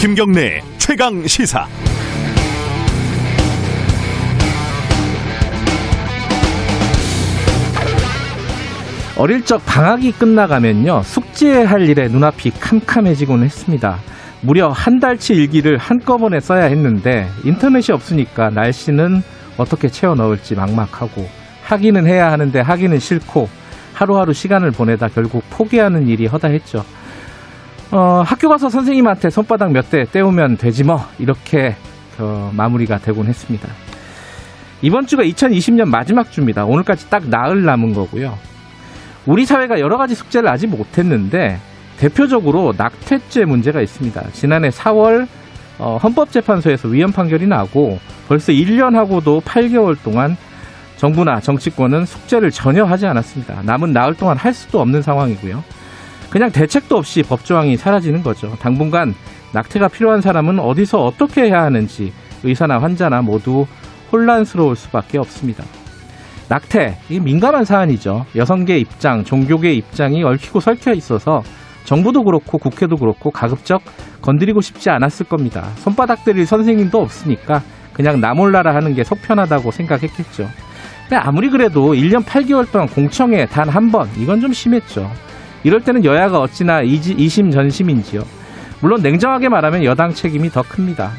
김경래 최강 시사. 어릴 적 방학이 끝나가면요 숙제할 일에 눈앞이 캄캄해지곤 했습니다. 무려 한 달치 일기를 한꺼번에 써야 했는데 인터넷이 없으니까 날씨는 어떻게 채워 넣을지 막막하고 하기는 해야 하는데 하기는 싫고 하루하루 시간을 보내다 결국 포기하는 일이 허다했죠. 어, 학교 가서 선생님한테 손바닥 몇대 떼우면 되지 뭐 이렇게 어, 마무리가 되곤 했습니다. 이번 주가 2020년 마지막 주입니다. 오늘까지 딱 나흘 남은 거고요. 우리 사회가 여러 가지 숙제를 아직 못했는데 대표적으로 낙태죄 문제가 있습니다. 지난해 4월 어, 헌법재판소에서 위헌 판결이 나고 벌써 1년하고도 8개월 동안 정부나 정치권은 숙제를 전혀 하지 않았습니다. 남은 나흘 동안 할 수도 없는 상황이고요. 그냥 대책도 없이 법조항이 사라지는 거죠. 당분간 낙태가 필요한 사람은 어디서 어떻게 해야 하는지 의사나 환자나 모두 혼란스러울 수밖에 없습니다. 낙태, 이 민감한 사안이죠. 여성계 입장, 종교계 입장이 얽히고 설켜 있어서 정부도 그렇고 국회도 그렇고 가급적 건드리고 싶지 않았을 겁니다. 손바닥 들일 선생님도 없으니까 그냥 나 몰라라 하는 게 속편하다고 생각했겠죠. 근데 아무리 그래도 1년 8개월 동안 공청회 단 한 번, 이건 좀 심했죠. 이럴 때는 여야가 어찌나 이심전심인지요. 물론 냉정하게 말하면 여당 책임이 더 큽니다.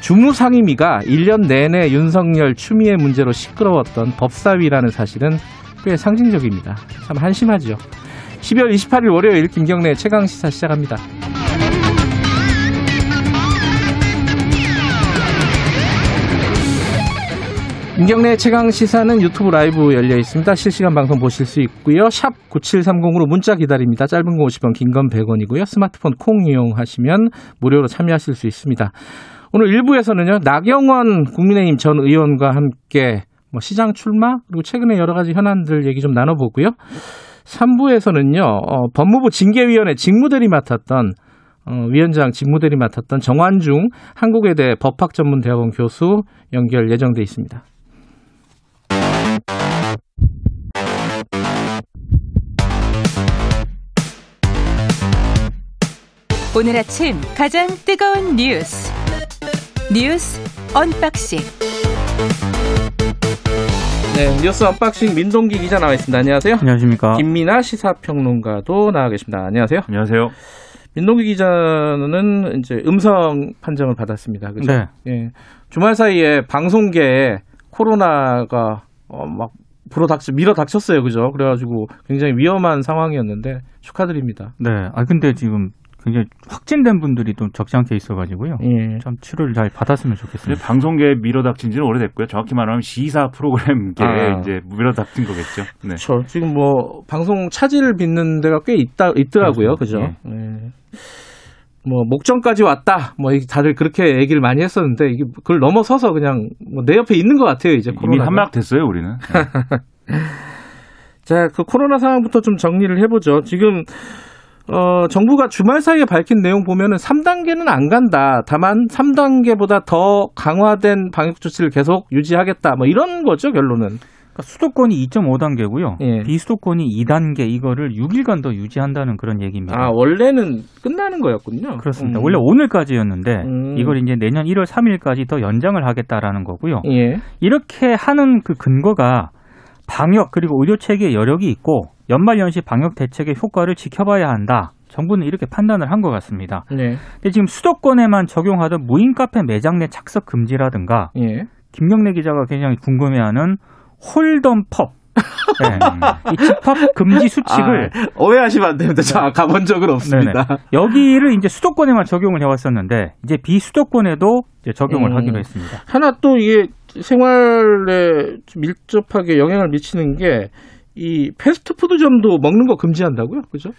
주무상임위가 1년 내내 윤석열 추미애 문제로 시끄러웠던 법사위라는 사실은 꽤 상징적입니다. 참 한심하죠. 12월 28일 월요일 김경래 최강 시사 시작합니다. 김경래 최강 시사는 유튜브 라이브 열려 있습니다. 실시간 방송 보실 수 있고요. 샵 9730으로 문자 기다립니다. 짧은 거 50원, 긴 건 100원이고요. 스마트폰 콩 이용하시면 무료로 참여하실 수 있습니다. 오늘 1부에서는요. 나경원 국민의힘 전 의원과 함께 뭐 시장 출마 그리고 최근에 여러 가지 현안들 얘기 좀 나눠보고요. 3부에서는요. 어, 법무부 징계위원회 직무대리 맡았던 어, 위원장 직무대리 맡았던 정환중 한국외대 법학전문대학원 교수 연결 예정돼 있습니다. 오늘 아침 가장 뜨거운 뉴스 뉴스 언박싱 네, 뉴스 언박싱 민동기 기자 나와 있습니다. 안녕하세요. 안녕하십니까. 김민아 시사평론가도 나와 계십니다. 안녕하세요. 안녕하세요. 민동기 기자는 이제 음성 판정을 받았습니다. 그죠? 네. 예. 주말 사이에 방송계에 코로나가 어, 막 불어닥쳐 밀어 닥쳤어요. 그죠? 그래가지고 굉장히 위험한 상황이었는데 축하드립니다. 네. 아 근데 지금 굉장히 확진된 분들이 좀 적지 않게 있어가지고요. 예. 참 치료를 잘 받았으면 좋겠습니다. 방송계에 밀어닥친 지는 오래됐고요. 정확히 말하면 시사 프로그램계에 아. 이제 밀어닥친 거겠죠. 네. 저 지금 뭐 방송 차질을 빚는 데가 꽤 있다 있더라고요. 그죠? 그렇죠. 예. 뭐 목전까지 왔다. 뭐 다들 그렇게 얘기를 많이 했었는데 이게 그걸 넘어서서 그냥 뭐 내 옆에 있는 것 같아요. 이제 이미 코로나. 한막 됐어요, 우리는. 네. 자, 그 코로나 상황부터 좀 정리를 해보죠. 지금 어, 정부가 주말 사이에 밝힌 내용 보면은 3단계는 안 간다. 다만 3단계보다 더 강화된 방역 조치를 계속 유지하겠다. 뭐 이런 거죠, 결론은. 그러니까 수도권이 2.5단계고요. 예. 비수도권이 2단계 이거를 6일간 더 유지한다는 그런 얘기입니다. 아, 원래는 끝나는 거였군요. 그렇습니다. 음. 원래 오늘까지였는데 음. 이걸 이제 내년 1월 3일까지 더 연장을 하겠다라는 거고요. 예. 이렇게 하는 그 근거가 방역 그리고 의료 체계에 여력이 있고 연말 연시 방역 대책의 효과를 지켜봐야 한다. 정부는 이렇게 판단을 한 것 같습니다. 네. 근데 지금 수도권에만 적용하던 무인 카페 매장 내 착석 금지라든가 예. 김경래 기자가 굉장히 궁금해하는 홀덤 펍. 네. 이 집합 금지 수칙을 아, 오해하시면 안 됩니다. 저 가본 적은 없습니다. 네네. 여기를 이제 수도권에만 적용을 해왔었는데 이제 비수도권에도 이제 적용을 음. 하기로 했습니다. 하나 또 이게 생활에 좀 밀접하게 영향을 미치는 게 이 패스트푸드점도 먹는 거 금지한다고요? 그죠?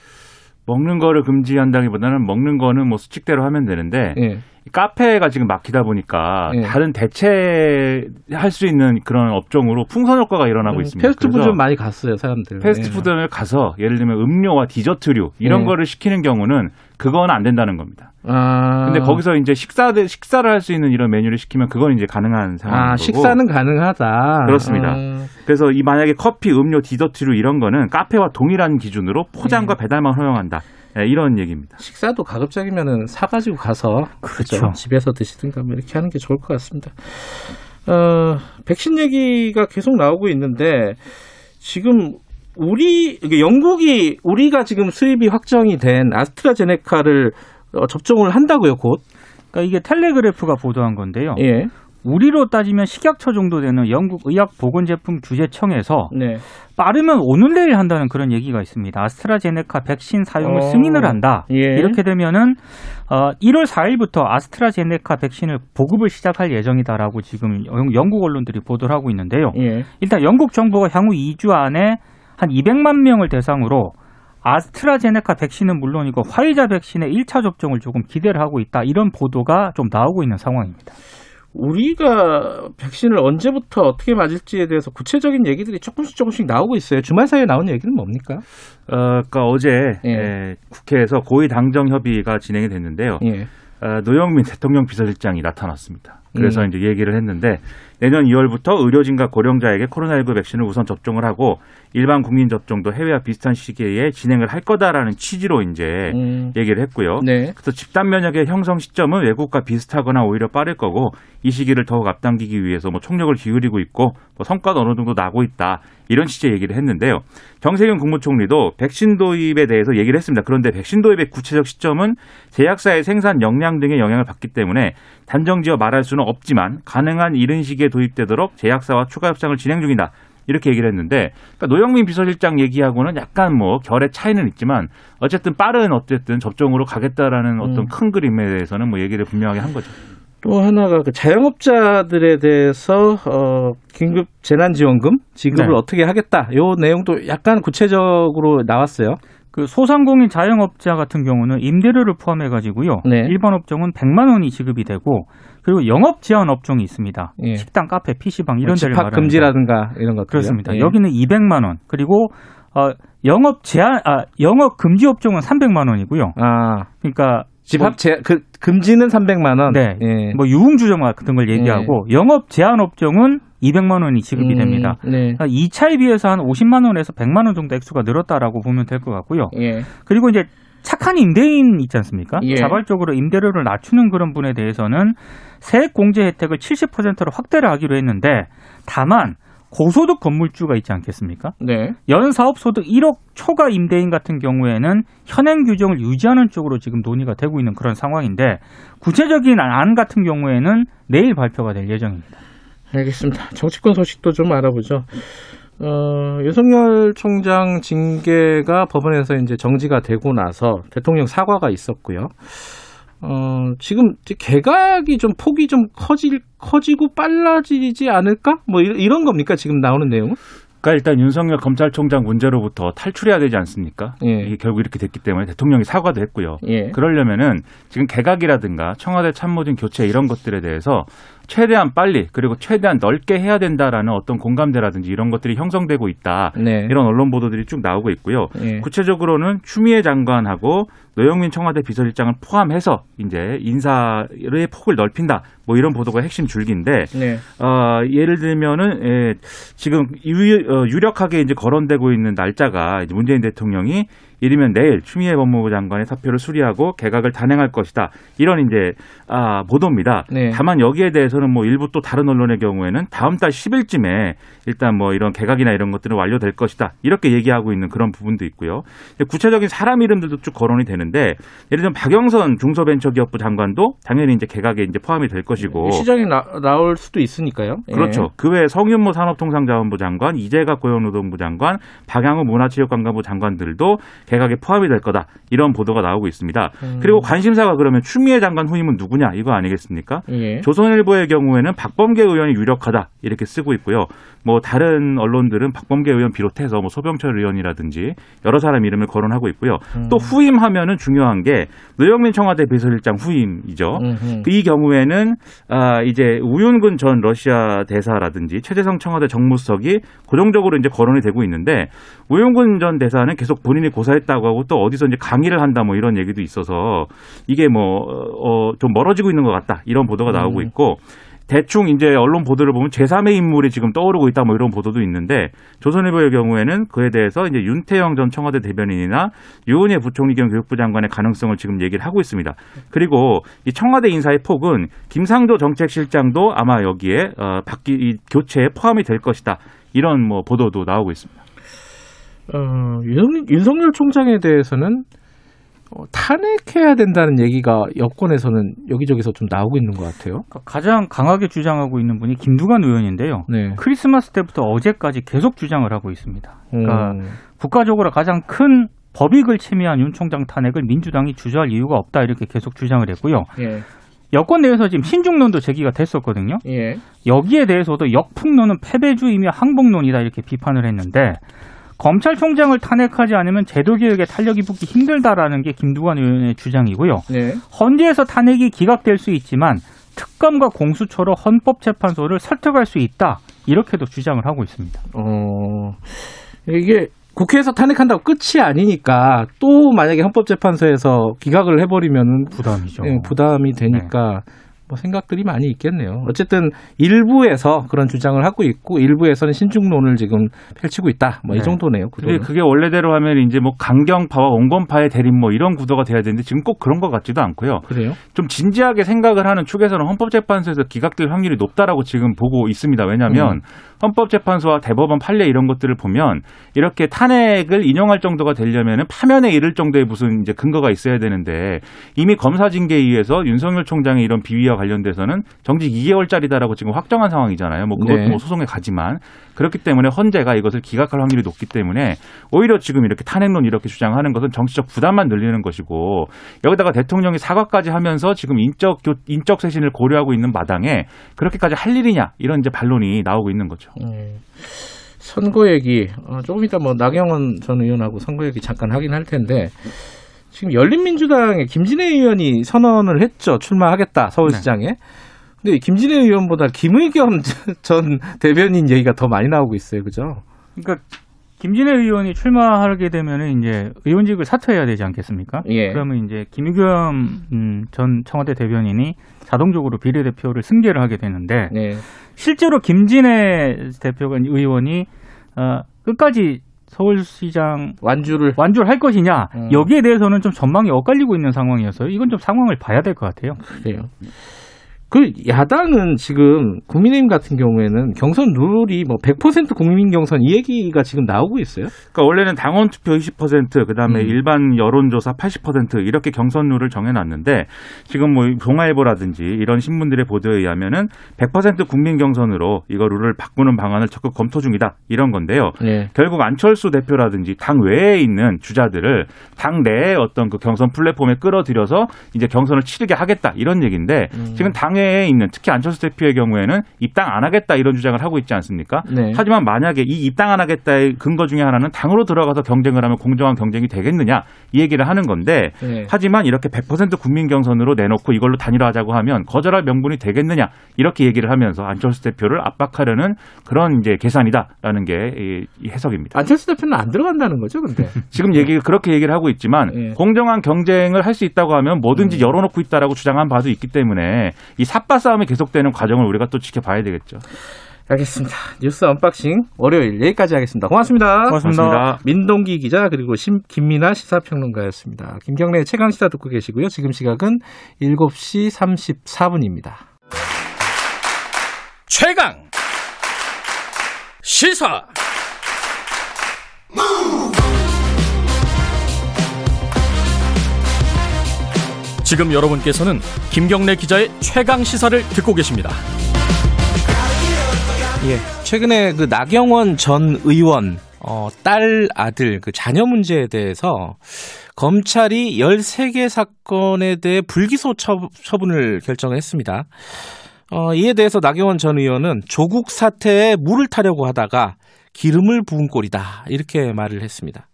먹는 거를 금지한다기보다는 먹는 거는 뭐 수칙대로 하면 되는데 예. 카페가 지금 막히다 보니까 예. 다른 대체할 수 있는 그런 업종으로 풍선 효과가 일어나고 있습니다. 음, 패스트푸드점 많이 갔어요, 사람들. 패스트푸드점에 가서 예를 들면 음료와 디저트류 이런 예. 거를 시키는 경우는 그건 안 된다는 겁니다. 예. 아. 근데 거기서 이제 식사 식사를 할 수 있는 이런 메뉴를 시키면 그건 이제 가능한 상황인 아. 식사는 가능하다. 그렇습니다. 아, 그래서 이 만약에 커피, 음료, 디저트류 이런 거는 카페와 동일한 기준으로 포장과 예. 배달만 허용한다. 예, 이런 얘기입니다. 식사도 가급적이면은 사가지고 가서 그렇죠. 집에서 드시든가 뭐 이렇게 하는 게 좋을 것 같습니다. 어, 백신 얘기가 계속 나오고 있는데 지금 우리 영국이 우리가 지금 수입이 확정이 된 아스트라제네카를 어, 접종을 한다고요, 곧. 그러니까 이게 텔레그래프가 보도한 건데요. 예. 우리로 따지면 식약처 정도 되는 영국 의약보건제품 규제청에서 네. 빠르면 오늘 내일 한다는 그런 얘기가 있습니다. 아스트라제네카 백신 사용을 어, 승인을 한다. 예. 이렇게 되면은 어, 1월 4일부터 아스트라제네카 백신을 보급을 시작할 예정이다라고 지금 영- 영국 언론들이 보도를 하고 있는데요. 예. 일단 영국 정부가 향후 2주 안에 한 200만 명을 대상으로 아스트라제네카 백신은 물론이고 화이자 백신의 1차 접종을 조금 기대를 하고 있다. 이런 보도가 좀 나오고 있는 상황입니다. 우리가 백신을 언제부터 어떻게 맞을지에 대해서 구체적인 얘기들이 조금씩 조금씩 나오고 있어요. 주말 사이에 나온 얘기는 뭡니까? 어, 그러니까 어제 예. 예, 국회에서 고위 당정 협의가 진행이 됐는데요. 예. 어, 노영민 대통령 비서실장이 나타났습니다. 그래서 음. 이제 얘기를 했는데 내년 2월부터 의료진과 고령자에게 코로나19 백신을 우선 접종을 하고 일반 국민 접종도 해외와 비슷한 시기에 진행을 할 거다라는 취지로 이제 음. 얘기를 했고요. 네. 그래서 집단 면역의 형성 시점은 외국과 비슷하거나 오히려 빠를 거고 이 시기를 더욱 앞당기기 위해서 뭐 총력을 기울이고 있고 뭐 성과도 어느 정도 나고 있다 이런 취지의 얘기를 했는데요. 정세균 국무총리도 백신 도입에 대해서 얘기를 했습니다. 그런데 백신 도입의 구체적 시점은 제약사의 생산 역량 등의 영향을 받기 때문에 단정지어 말할 수는 없지만 가능한 이른 시기에 도입되도록 제약사와 추가 협상을 진행 중이다. 이렇게 얘기를 했는데 그러니까 노영민 비서실장 얘기하고는 약간 뭐 결의 차이는 있지만 어쨌든 빠른 어쨌든 접종으로 가겠다라는 어떤 음. 큰 그림에 대해서는 뭐 얘기를 분명하게 한 거죠. 또 하나가 그 자영업자들에 대해서 어, 긴급 재난지원금 지급을 네. 어떻게 하겠다. 요 내용도 약간 구체적으로 나왔어요. 그 소상공인 자영업자 같은 경우는 임대료를 포함해 가지고요. 네. 일반 업종은 100만 원이 지급이 되고 그리고 영업 제한 업종이 있습니다. 예. 식당, 카페, PC방 이런 데를 말하는 금지라든가 이런 것들 그렇습니다. 여기는 200만 원. 그리고 어 영업 제한 아 영업 금지 업종은 300만 원이고요. 아 그러니까 집합 제, 그 금지는 300만 원. 네. 예. 뭐 유흥주점 같은 걸 얘기하고 영업 제한 업종은 200만 원이 지급이 음, 됩니다. 네. 그러니까 2차에 비해서 한 50만 원에서 100만 원 정도 액수가 늘었다라고 보면 될 것 같고요. 예. 그리고 이제 착한 임대인 있지 않습니까? 예. 자발적으로 임대료를 낮추는 그런 분에 대해서는 세액 공제 혜택을 70%로 확대를 하기로 했는데 다만 고소득 건물주가 있지 않겠습니까? 네. 연사업 소득 1억 초과 임대인 같은 경우에는 현행 규정을 유지하는 쪽으로 지금 논의가 되고 있는 그런 상황인데 구체적인 안 같은 경우에는 내일 발표가 될 예정입니다. 알겠습니다. 정치권 소식도 좀 알아보죠. 어, 윤석열 총장 징계가 법원에서 이제 정지가 되고 나서 대통령 사과가 있었고요. 어, 지금 개각이 좀 폭이 좀 커질, 커지고 빨라지지 않을까? 뭐 이런, 이런 겁니까? 지금 나오는 내용은? 그러니까 일단 윤석열 검찰총장 문제로부터 탈출해야 되지 않습니까? 예. 이게 결국 이렇게 됐기 때문에 대통령이 사과도 했고요. 예. 그러려면은 지금 개각이라든가 청와대 참모진 교체 이런 것들에 대해서 최대한 빨리 그리고 최대한 넓게 해야 된다라는 어떤 공감대라든지 이런 것들이 형성되고 있다. 네. 이런 언론 보도들이 쭉 나오고 있고요. 예. 구체적으로는 추미애 장관하고 노영민 청와대 비서실장을 포함해서 이제 인사의 폭을 넓힌다. 뭐 이런 보도가 핵심 줄기인데 네. 어, 예를 들면은 예, 지금 유, 어, 유력하게 이제 거론되고 있는 날짜가 이제 문재인 대통령이 이르면 내일 추미애 법무부 장관의 사표를 수리하고 개각을 단행할 것이다. 이런 이제 아, 보도입니다. 네. 다만 여기에 대해서는 뭐 일부 또 다른 언론의 경우에는 다음 달 10일쯤에 일단 뭐 이런 개각이나 이런 것들은 완료될 것이다. 이렇게 얘기하고 있는 그런 부분도 있고요. 구체적인 사람 이름들도 쭉 거론이 되는데 예를 들면 박영선 중소벤처기업부 장관도 당연히 이제 개각에 이제 포함이 될 것이고 시장에 나, 나올 수도 있으니까요. 예. 그렇죠. 그 외에 성윤모 산업통상자원부 장관, 이재갑 고용노동부 장관, 박양호 문화체육관광부 장관들도 개각에 포함이 될 거다. 이런 보도가 나오고 있습니다. 음. 그리고 관심사가 그러면 추미애 장관 후임은 누구냐 이거 아니겠습니까? 예. 조선일보의 경우에는 박범계 의원이 유력하다 이렇게 쓰고 있고요. 뭐 다른 언론들은 박범계 의원 비롯해서 뭐 소병철 의원이라든지 여러 사람 이름을 거론하고 있고요. 음. 또 후임하면은 중요한 게 노영민 청와대 비서실장 후임이죠. 음흠. 이 경우에는 아 이제 우윤근 전 러시아 대사라든지 최재성 청와대 정무수석이 고정적으로 이제 거론이 되고 있는데 우윤근 전 대사는 계속 본인이 고사 했다고 하고 또 어디서 이제 강의를 한다 뭐 이런 얘기도 있어서 이게 뭐어좀 멀어지고 있는 것 같다 이런 보도가 나오고 음. 있고 대충 이제 언론 보도를 보면 제3의 인물이 지금 떠오르고 있다 뭐 이런 보도도 있는데 조선일보의 경우에는 그에 대해서 이제 윤태영 전 청와대 대변인이나 유은혜 부총리 겸 교육부 장관의 가능성을 지금 얘기를 하고 있습니다. 그리고 이 청와대 인사의 폭은 김상조 정책실장도 아마 여기에 어, 바뀌 이 교체에 포함이 될 것이다. 이런 뭐 보도도 나오고 있습니다. 어, 윤, 윤석열 총장에 대해서는 어, 탄핵해야 된다는 얘기가 여권에서는 여기저기서 좀 나오고 있는 것 같아요. 그러니까 가장 강하게 주장하고 있는 분이 김두관 의원인데요. 네. 크리스마스 때부터 어제까지 계속 주장을 하고 있습니다. 그러니까 음, 국가적으로 가장 큰 법익을 침해한 윤 총장 탄핵을 민주당이 주저할 이유가 없다 이렇게 계속 주장을 했고요. 예, 여권 내에서 지금 신중론도 제기가 됐었거든요. 예. 여기에 대해서도 역풍론은 패배주의며 항복론이다 이렇게 비판을 했는데 검찰총장을 탄핵하지 않으면 제도 개혁에 탄력이 붙기 힘들다라는 게 김두관 의원의 주장이고요. 네. 헌재에서 탄핵이 기각될 수 있지만 특검과 공수처로 헌법재판소를 설득할 수 있다 이렇게도 주장을 하고 있습니다. 어, 이게 국회에서 탄핵한다고 끝이 아니니까 또 만약에 헌법재판소에서 기각을 해버리면 부담이죠. 예, 부담이 되니까 뭐 생각들이 많이 있겠네요. 어쨌든 일부에서 그런 주장을 하고 있고 일부에서는 신중론을 지금 펼치고 있다. 뭐이 네. 정도네요. 구도는. 그게 원래대로 하면 이제 뭐 강경파와 온건파의 대립 뭐 이런 구도가 돼야 되는데 지금 꼭 그런 것 같지도 않고요. 그래요? 좀 진지하게 생각을 하는 축에서는 헌법재판소에서 기각될 확률이 높다라고 지금 보고 있습니다. 왜냐하면 헌법재판소와 대법원 판례 이런 것들을 보면 이렇게 탄핵을 인용할 정도가 되려면 파면에 이를 정도의 무슨 이제 근거가 있어야 되는데 이미 검사 징계에 의해서 윤석열 총장의 이런 비위와 관련돼서는 정직 2개월짜리다라고 지금 확정한 상황이잖아요. 뭐 그것도 네. 뭐 소송에 가지만 그렇기 때문에 헌재가 이것을 기각할 확률이 높기 때문에 오히려 지금 이렇게 탄핵론 이렇게 주장하는 것은 정치적 부담만 늘리는 것이고 여기다가 대통령이 사과까지 하면서 지금 인적 교- 인적 쇄신을 고려하고 있는 마당에 그렇게까지 할 일이냐 이런 이제 반론이 나오고 있는 거죠. 음, 선거 얘기 어, 조금 이따 뭐 나경원 전 의원하고 선거 얘기 잠깐 하긴 할 텐데 지금 열린민주당의 김진애 의원이 선언을 했죠 출마하겠다 서울시장에. 근데 김진애 의원보다 김의겸 전 대변인 얘기가 더 많이 나오고 있어요, 그죠? 그러니까 김진애 의원이 출마하게 되면은 이제 의원직을 사퇴해야 되지 않겠습니까? 예. 그러면 이제 김의겸 음, 전 청와대 대변인이 자동적으로 비례대표를 승계를 하게 되는데 네. 실제로 김진애 대표가 의원이 어, 끝까지 서울시장 완주를 완주를 할 것이냐 음. 여기에 대해서는 좀 전망이 엇갈리고 있는 상황이어서요. 이건 좀 상황을 봐야 될 것 같아요. 그래요. 그 야당은 지금 국민의힘 같은 경우에는 경선 룰이 뭐 100% 국민 경선 이 얘기가 지금 나오고 있어요. 그러니까 원래는 당원 투표 20% 그다음에 음. 일반 여론조사 80% 이렇게 경선 룰을 정해놨는데 지금 뭐 동아일보라든지 이런 신문들의 보도에 의하면은 100% 국민 경선으로 이거 룰을 바꾸는 방안을 적극 검토 중이다 이런 건데요. 네. 결국 안철수 대표라든지 당 외에 있는 주자들을 당 내의 어떤 그 경선 플랫폼에 끌어들여서 이제 경선을 치르게 하겠다 이런 얘기인데 지금 당 외에 있는 특히 안철수 대표의 경우에는 입당 안 하겠다 이런 주장을 하고 있지 않습니까? 네. 하지만 만약에 이 입당 안 하겠다의 근거 중에 하나는 당으로 들어가서 경쟁을 하면 공정한 경쟁이 되겠느냐 이 얘기를 하는 건데 네. 하지만 이렇게 100% 국민 경선으로 내놓고 이걸로 단일화하자고 하면 거절할 명분이 되겠느냐 이렇게 얘기를 하면서 안철수 대표를 압박하려는 그런 이제 계산이다라는 게 이- 이 해석입니다. 안철수 대표는 안 들어간다는 거죠, 근데. 지금 얘기 그렇게 얘기를 하고 있지만 예. 공정한 경쟁을 할 수 있다고 하면 뭐든지 열어놓고 있다라고 주장한 바도 있기 때문에 이 샅바 싸움이 계속되는 과정을 우리가 또 지켜봐야 되겠죠. 알겠습니다. 뉴스 unboxing 월요일 여기까지 하겠습니다. 고맙습니다. 고맙습니다. 민동기 기자 그리고 심, 김민아 시사평론가였습니다. 김경래 최강 시사 듣고 계시고요. 지금 시각은 7시 34분입니다. 최강 시사 지금 여러분께서는 김경래 기자의 최강 시사를 듣고 계십니다. 예. 최근에 그 나경원 전 의원 어, 딸 아들 그 자녀 문제에 대해서 검찰이 13개 사건에 대해 불기소 처, 처분을 결정했습니다. 어, 이에 대해서 나경원 전 의원은 조국 사태에 물을 타려고 하다가 기름을 부은 꼴이다. 이렇게 말을 했습니다.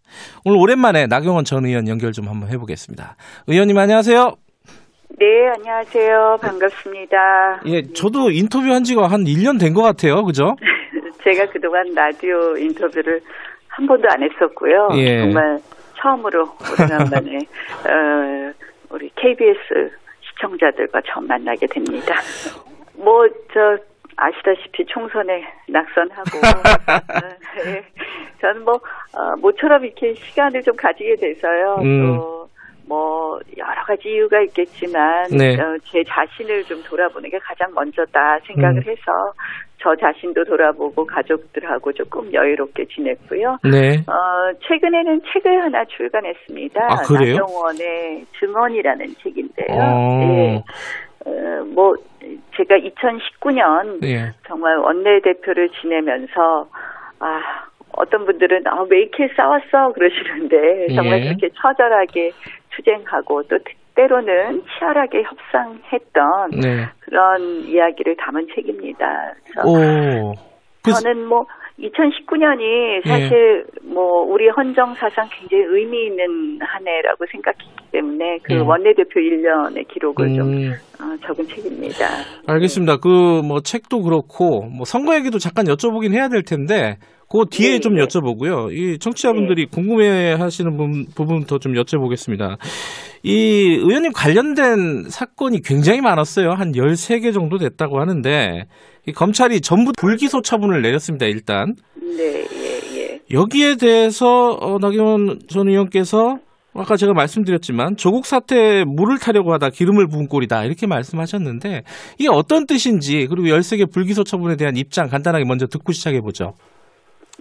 오늘 오랜만에 나경원 전 의원 연결 좀 한번 해보겠습니다. 의원님 안녕하세요. 네, 안녕하세요. 반갑습니다. 예, 저도 인터뷰한 지가 한 1년 된 것 같아요. 그죠? 제가 그동안 라디오 인터뷰를 한 번도 안 했었고요. 예. 정말 처음으로 오래간만에 어, 우리 KBS 시청자들과 처음 만나게 됩니다. 뭐, 저, 아시다시피 총선에 낙선하고, 네. 저는 뭐, 어, 모처럼 이렇게 시간을 좀 가지게 돼서요. 음. 또, 뭐, 여러 가지 이유가 있겠지만, 네. 어, 제 자신을 좀 돌아보는 게 가장 먼저다 생각을 음. 해서, 저 자신도 돌아보고 가족들하고 조금 여유롭게 지냈고요. 네. 어, 최근에는 책을 하나 출간했습니다. 아, 그래요? 나경원의 증언이라는 책인데요. 어. 예. 어, 뭐, 제가 2019년 예. 정말 원내대표를 지내면서, 아, 어떤 분들은, 아, 왜 이렇게 싸웠어? 그러시는데, 정말 예. 그렇게 처절하게 투쟁하고, 또 때로는 치열하게 협상했던 네. 그런 이야기를 담은 책입니다. 오. 그- 저는 뭐 2019년이 사실 뭐 우리 헌정 사상 굉장히 의미 있는 한 해라고 생각했기 때문에 그 음. 원내대표 1년의 기록을 좀 음, 어, 적은 책입니다. 알겠습니다. 그 뭐 책도 그렇고 뭐 선거 얘기도 잠깐 여쭤보긴 해야 될 텐데 그 뒤에 네, 좀 네. 여쭤보고요. 이 청취자분들이 궁금해하시는 부분, 부분부터 좀 여쭤보겠습니다. 이 의원님 관련된 사건이 굉장히 많았어요. 한 13개 정도 됐다고 하는데 이 검찰이 전부 불기소 처분을 내렸습니다. 일단 네, 예, 예. 여기에 대해서 어, 나경원 전 의원께서 아까 제가 말씀드렸지만 조국 사태에 물을 타려고 하다 기름을 부은 꼴이다 이렇게 말씀하셨는데 이게 어떤 뜻인지 그리고 13개 불기소 처분에 대한 입장 간단하게 먼저 듣고 시작해 보죠.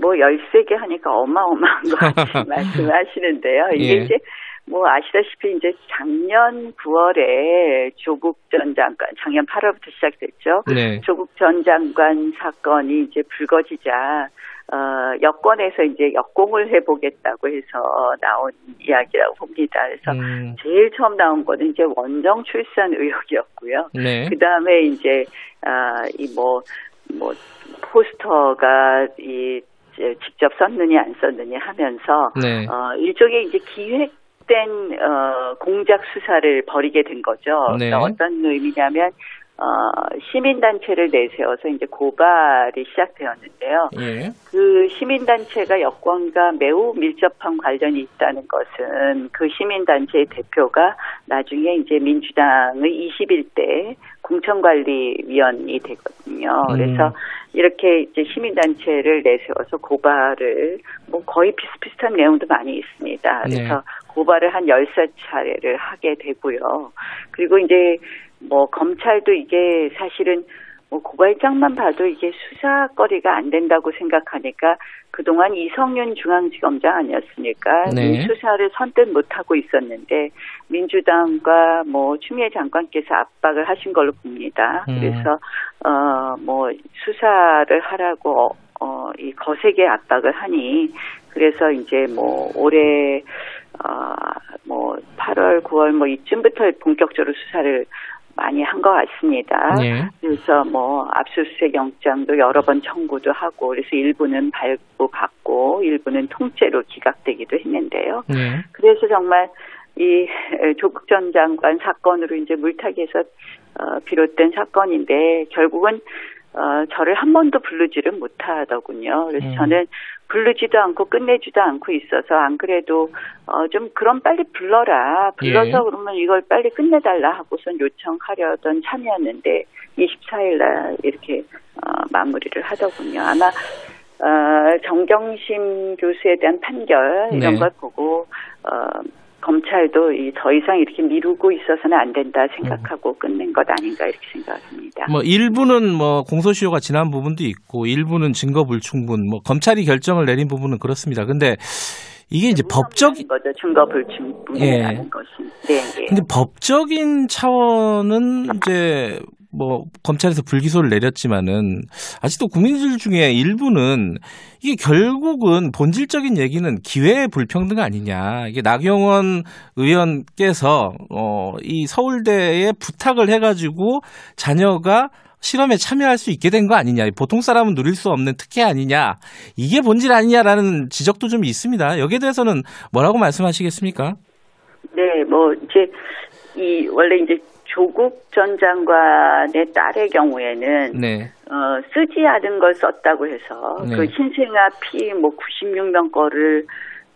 뭐 13개 하니까 어마어마한 거 말씀하시는데요. 이게 예. 이제 뭐 아시다시피 이제 작년 9월에 조국 전 장관, 작년 8월부터 시작됐죠. 네. 조국 전 장관 사건이 이제 불거지자 어, 여권에서 이제 역공을 해보겠다고 해서 나온 이야기라고 봅니다. 그래서 음, 제일 처음 나온 거는 이제 원정 출산 의혹이었고요. 네. 그 다음에 이제 아 이 뭐뭐 뭐 포스터가 이 직접 썼느냐 안 썼느냐 하면서 네. 어 일종의 이제 기획 된 어 공작 수사를 벌이게 된 거죠. 네. 그러니까 어떤 의미냐면 어 시민단체를 내세워서 이제 고발이 시작되었는데요. 예. 그 시민단체가 여권과 매우 밀접한 관련이 있다는 것은 그 시민단체의 대표가 나중에 이제 민주당의 21대 공천관리위원이 되거든요. 음. 그래서 이렇게 이제 시민단체를 내세워서 고발을 뭐 거의 비슷비슷한 내용도 많이 있습니다. 그래서 네. 고발을 한 13차례를 하게 되고요. 그리고 이제 뭐 검찰도 이게 사실은 뭐 고발장만 봐도 이게 수사거리가 안 된다고 생각하니까 그동안 이성윤 중앙지검장 아니었습니까? 네. 이 수사를 선뜻 못하고 있었는데 민주당과 뭐 추미애 장관께서 압박을 하신 걸로 봅니다. 음. 그래서 어 뭐 수사를 하라고 어 이 거세게 압박을 하니 그래서 이제 뭐 올해 아뭐 8월 9월 뭐 이쯤부터 본격적으로 수사를 많이 한 것 같습니다. 네. 그래서 뭐 압수수색 영장도 여러 번 청구도 하고 그래서 일부는 발부 받고 일부는 통째로 기각되기도 했는데요. 네. 그래서 정말 이 조국 전 장관 사건으로 이제 물타기에서 어, 비롯된 사건인데 결국은 어, 저를 한 번도 부르지를 못하더군요. 그래서 음. 저는 부르지도 않고 끝내지도 않고 있어서 안 그래도 어, 좀 그럼 빨리 불러라. 불러서 예. 그러면 이걸 빨리 끝내달라 하고선 요청하려던 참이었는데 24일 날 이렇게 어, 마무리를 하더군요. 아마 어, 정경심 교수에 대한 판결 이런 네. 걸 보고 어, 검찰도 이더 이상 이렇게 미루고 있어서는 안 된다 생각하고 끝낸 것 아닌가 이렇게 생각합니다. 뭐 일부는 뭐 공소시효가 지난 부분도 있고 일부는 증거 불충분 뭐 검찰이 결정을 내린 부분은 그렇습니다. 근데 이게 이제 법적 거죠 증거 불충분이라는 예. 것은. 네, 네. 근데 법적인 차원은 이제 뭐 검찰에서 불기소를 내렸지만은 아직도 국민들 중에 일부는 이게 결국은 본질적인 얘기는 기회 불평등 아니냐. 이게 나경원 의원께서 어이 서울대에 부탁을 해 가지고 자녀가 실험에 참여할 수 있게 된 거 아니냐. 보통 사람은 누릴 수 없는 특혜 아니냐. 이게 본질 아니냐라는 지적도 좀 있습니다. 여기에 대해서는 뭐라고 말씀하시겠습니까? 네, 뭐 이제 이 원래 이제 조국 전 장관의 딸의 경우에는 네. 어, 쓰지 않은 걸 썼다고 해서 네. 그 신생아 피 뭐 96명 거를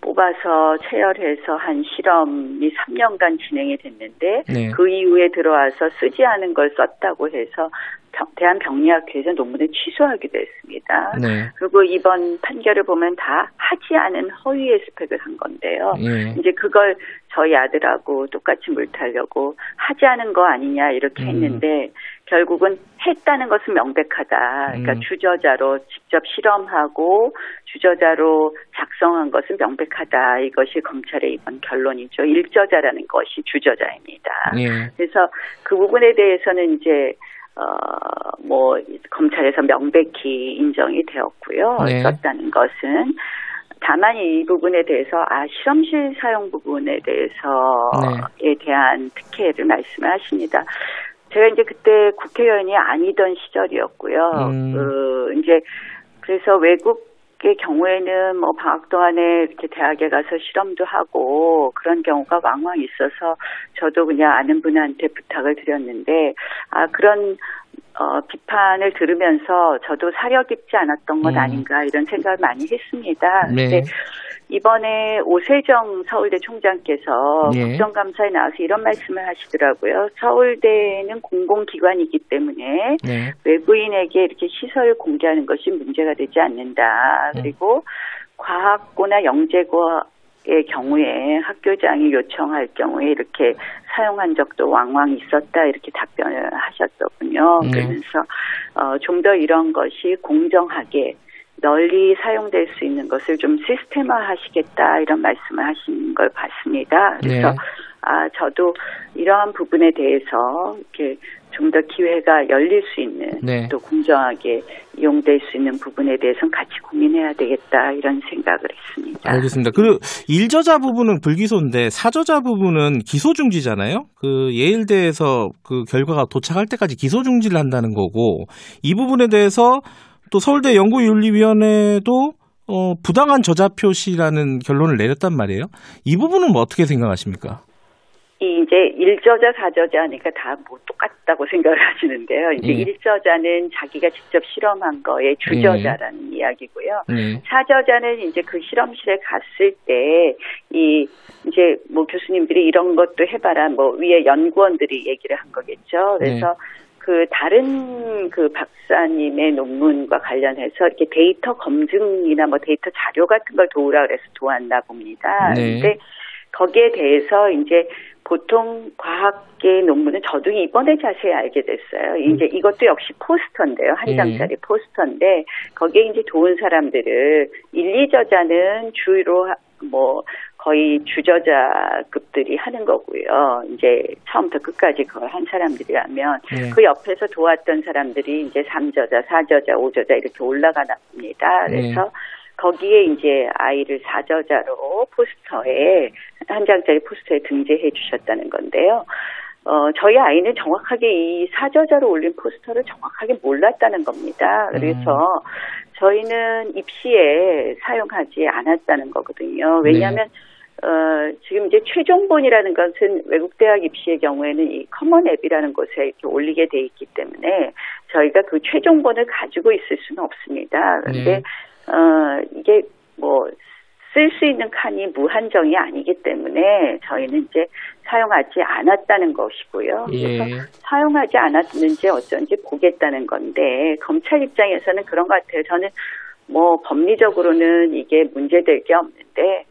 뽑아서 체열해서 한 실험이 3년간 진행이 됐는데 네. 그 이후에 들어와서 쓰지 않은 걸 썼다고 해서 병- 대한병리학회에서 논문을 취소하기도 했습니다. 네. 그리고 이번 판결을 보면 다 하지 않은 허위의 스펙을 한 건데요. 예. 이제 그걸 저희 아들하고 똑같이 물타려고 하지 않은 거 아니냐 이렇게 음. 했는데 결국은 했다는 것은 명백하다. 그러니까 음. 주저자로 직접 실험하고 주저자로 작성한 것은 명백하다. 이것이 검찰의 이번 결론이죠. 일저자라는 것이 주저자입니다. 예. 그래서 그 부분에 대해서는 이제 어뭐 검찰에서 명백히 인정이 되었고요. 네. 썼다는 것은 다만 이 부분에 대해서 아 실험실 사용 부분에 대해서에 대한 특혜를 말씀을 하십니다. 제가 이제 그때 국회의원이 아니던 시절이었고요. 음. 그 이제 그래서 외국의 경우에는 뭐 방학 동안에 이렇게 대학에 가서 실험도 하고 그런 경우가 왕왕 있어서 저도 그냥 아는 분한테 부탁을 드렸는데 아 그런 어, 비판을 들으면서 저도 사려 깊지 않았던 것 음. 아닌가 이런 생각을 많이 했습니다. 네. 근데 이번에 오세정 서울대 총장께서 예. 국정감사에 나와서 이런 말씀을 하시더라고요. 서울대는 공공기관이기 때문에 네. 외부인에게 이렇게 시설을 공개하는 것이 문제가 되지 않는다. 음. 그리고 과학고나 영재고 의 경우에 학교장이 요청할 경우에 이렇게 사용한 적도 왕왕 있었다 이렇게 답변을 하셨더군요. 네. 그러면서 어, 좀 더 이런 것이 공정하게 널리 사용될 수 있는 것을 좀 시스템화하시겠다 이런 말씀을 하신 걸 봤습니다. 그래서 네. 아 저도 이러한 부분에 대해서 이렇게 좀 더 기회가 열릴 수 있는 네. 또 공정하게 이용될 수 있는 부분에 대해서는 같이 고민해야 되겠다 이런 생각을 했습니다. 알겠습니다. 그 일저자 부분은 불기소인데 사저자 부분은 기소 중지잖아요. 그 예일대에서 그 결과가 도착할 때까지 기소 중지를 한다는 거고 이 부분에 대해서 또 서울대 연구윤리위원회도 어, 부당한 저자 표시라는 결론을 내렸단 말이에요. 이 부분은 뭐 어떻게 생각하십니까? 이 이제 일저자 사저자니까 다 뭐 똑같다고 생각을 하시는데요. 이제 예. 일저자는 자기가 직접 실험한 거에 주저자라는 이야기고요. 네. 사저자는 이제 그 실험실에 갔을 때 이 이제 뭐 교수님들이 이런 것도 해봐라 뭐 위에 연구원들이 얘기를 한 거겠죠. 그래서 네. 그 다른 그 박사님의 논문과 관련해서 이렇게 데이터 검증이나 뭐 데이터 자료 같은 걸 도우라 그래서 도왔나 봅니다. 네. 근데 거기에 대해서 이제 보통 과학계 논문은 저도 이번에 자세히 알게 됐어요. 이제 이것도 역시 포스터인데요. 한 예. 장짜리 포스터인데 거기에 이제 도운 사람들을 1, 2저자는 주로 하- 뭐 거의 주저자급들이 하는 거고요. 이제 처음부터 끝까지 그걸 한 사람들이라면 네. 그 옆에서 도왔던 사람들이 이제 3저자, 4저자, 5저자 이렇게 올라가나 봅니다. 네. 그래서 거기에 이제 아이를 4저자로 포스터에 한 장짜리 포스터에 등재해 주셨다는 건데요. 어, 저희 아이는 정확하게 이 사저자로 올린 포스터를 정확하게 몰랐다는 겁니다. 그래서 저희는 입시에 사용하지 않았다는 거거든요. 왜냐하면 어, 지금 이제 최종본이라는 것은 외국 대학 입시의 경우에는 이 Common App이라는 곳에 이렇게 올리게 돼 있기 때문에 저희가 그 최종본을 가지고 있을 수는 없습니다. 그런데 네. 어, 이게 뭐 쓸 수 있는 칸이 무한정이 아니기 때문에 저희는 이제 사용하지 않았다는 것이고요. 그래서 예. 사용하지 않았는지 어쩐지 보겠다는 건데 검찰 입장에서는 그런 것 같아요. 저는 뭐 법리적으로는 이게 문제될 게 없는데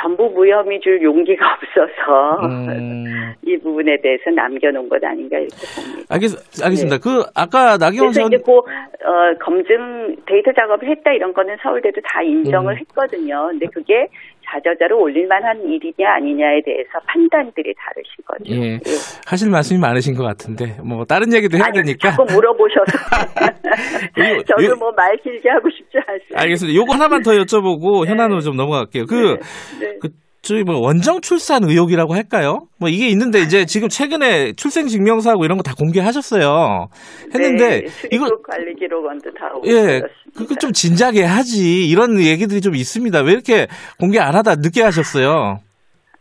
전부 무혐의 줄 용기가 없어서 음, 이 부분에 대해서 남겨놓은 것 아닌가 이렇게 봅니다. 알겠, 알겠습니다. 그 아까 나경원 전 이제 그 어, 검증 데이터 작업을 했다 이런 거는 서울대도 다 인정을 음. 했거든요. 근데 그게 자저자로 올릴 만한 일이냐 아니냐에 대해서 판단들이 다르신 거죠. 예. 하실 말씀이 많으신 것 같은데 뭐 다른 얘기도 해야 아니, 되니까 자꾸 물어보셔서 저도 뭐 말 길게 하고 싶지 않습니다. 알겠습니다. 요거 하나만 더 여쭤보고 현안으로 좀 넘어갈게요. 그, 네. 그 저희 뭐 원정 출산 의혹이라고 할까요? 뭐 이게 있는데 이제 지금 최근에 출생 증명서하고 이런 거 다 공개하셨어요. 했는데 네, 이거 관리 기록원도 다 예. 그거 좀 진작에 하지 이런 얘기들이 좀 있습니다. 왜 이렇게 공개 안 하다 늦게 하셨어요?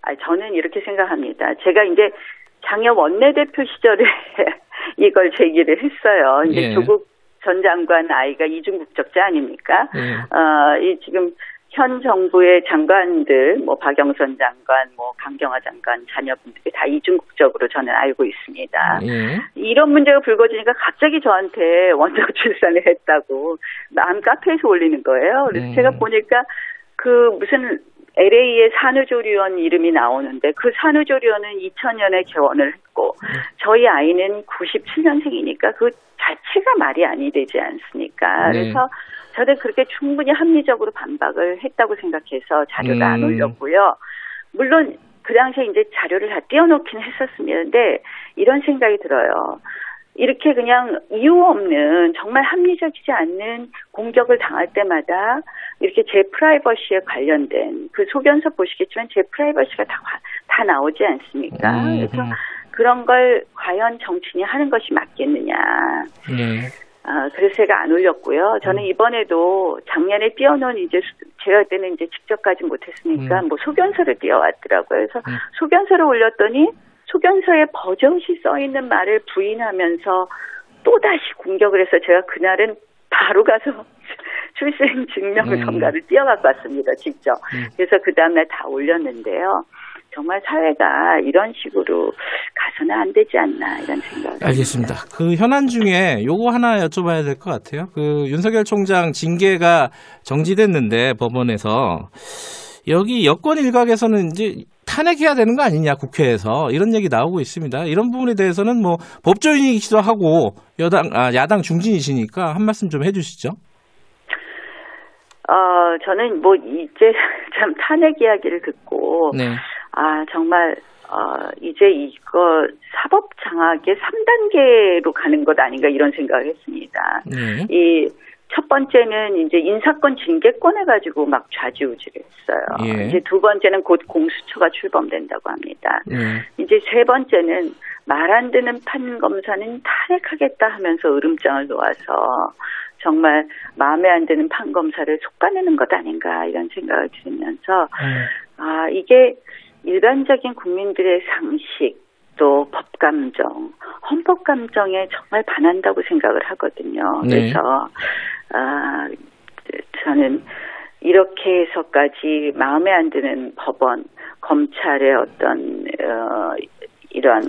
아, 저는 이렇게 생각합니다. 제가 이제 작년 원내대표 시절에 이걸 제기를 했어요. 이제 예. 조국 전 장관 아이가 이중 국적자 아닙니까? 예. 어, 이 지금 현 정부의 장관들, 뭐 박영선 장관, 뭐 강경화 장관 자녀분들이 다 이중 국적으로 저는 알고 있습니다. 예. 이런 문제가 불거지니까 갑자기 저한테 원정 출산을 했다고 남 카페에서 올리는 거예요. 그래서 음. 제가 보니까 그 무슨 LA의 산후조리원 이름이 나오는데 그 산후조리원은 2000년에 개원을 했고 저희 아이는 97년생이니까 그 자체가 말이 아니 되지 않습니까? 네. 그래서 저는 그렇게 충분히 합리적으로 반박을 했다고 생각해서 자료를 안 음. 올렸고요. 물론 그 당시에 이제 자료를 다 띄워놓긴 했었는데 이런 생각이 들어요. 이렇게 그냥 이유 없는 정말 합리적이지 않는 공격을 당할 때마다 이렇게 제 프라이버시에 관련된 그 소견서 보시겠지만 제 프라이버시가 다, 다 나오지 않습니까? 음. 그래서 그런 걸 과연 정치인이 하는 것이 맞겠느냐. 예. 아, 그래서 제가 안 올렸고요. 저는 이번에도 작년에 띄워놓은 이제 수- 제가 그때는 이제 직접 가지 못했으니까 음. 뭐 소견서를 띄워왔더라고요. 그래서 음. 소견서를 올렸더니 소견서에 버젓이 써 있는 말을 부인하면서 또 다시 공격을 해서 제가 그날은 바로 가서 출생 증명서가를 띄워갖고 왔습니다. 직접. 음. 그래서 그 다음날 다 올렸는데요. 정말 사회가 이런 식으로 가서는 안 되지 않나 이런 생각을 알겠습니다. 그 현안 중에 요거 하나 여쭤봐야 될 것 같아요. 그 윤석열 총장 징계가 정지됐는데 법원에서 여기 여권 일각에서는 이제 탄핵해야 되는 거 아니냐 국회에서 이런 얘기 나오고 있습니다. 이런 부분에 대해서는 뭐 법조인이기도 하고 여당 아, 야당 중진이시니까 한 말씀 좀 해주시죠. 어, 저는 뭐 이제 참 탄핵 이야기를 듣고 네. 아 정말 어, 이제 이거 사법 장악의 3단계로 가는 것 아닌가 이런 생각을 했습니다. 네. 이 첫 번째는 이제 인사권 징계권에 가지고 막 좌지우지를 했어요. 예. 이제 두 번째는 곧 공수처가 출범된다고 합니다. 네. 이제 세 번째는 말 안 듣는 판 검사는 탄핵하겠다 하면서 으름장을 놓아서 정말 마음에 안 드는 판 검사를 속아내는 것 아닌가 이런 생각을 들으면서 아 이게 일반적인 국민들의 상식 또 법감정, 헌법감정에 정말 반한다고 생각을 하거든요. 네. 그래서 아 저는 이렇게 해서까지 마음에 안 드는 법원, 검찰의 어떤 어, 이런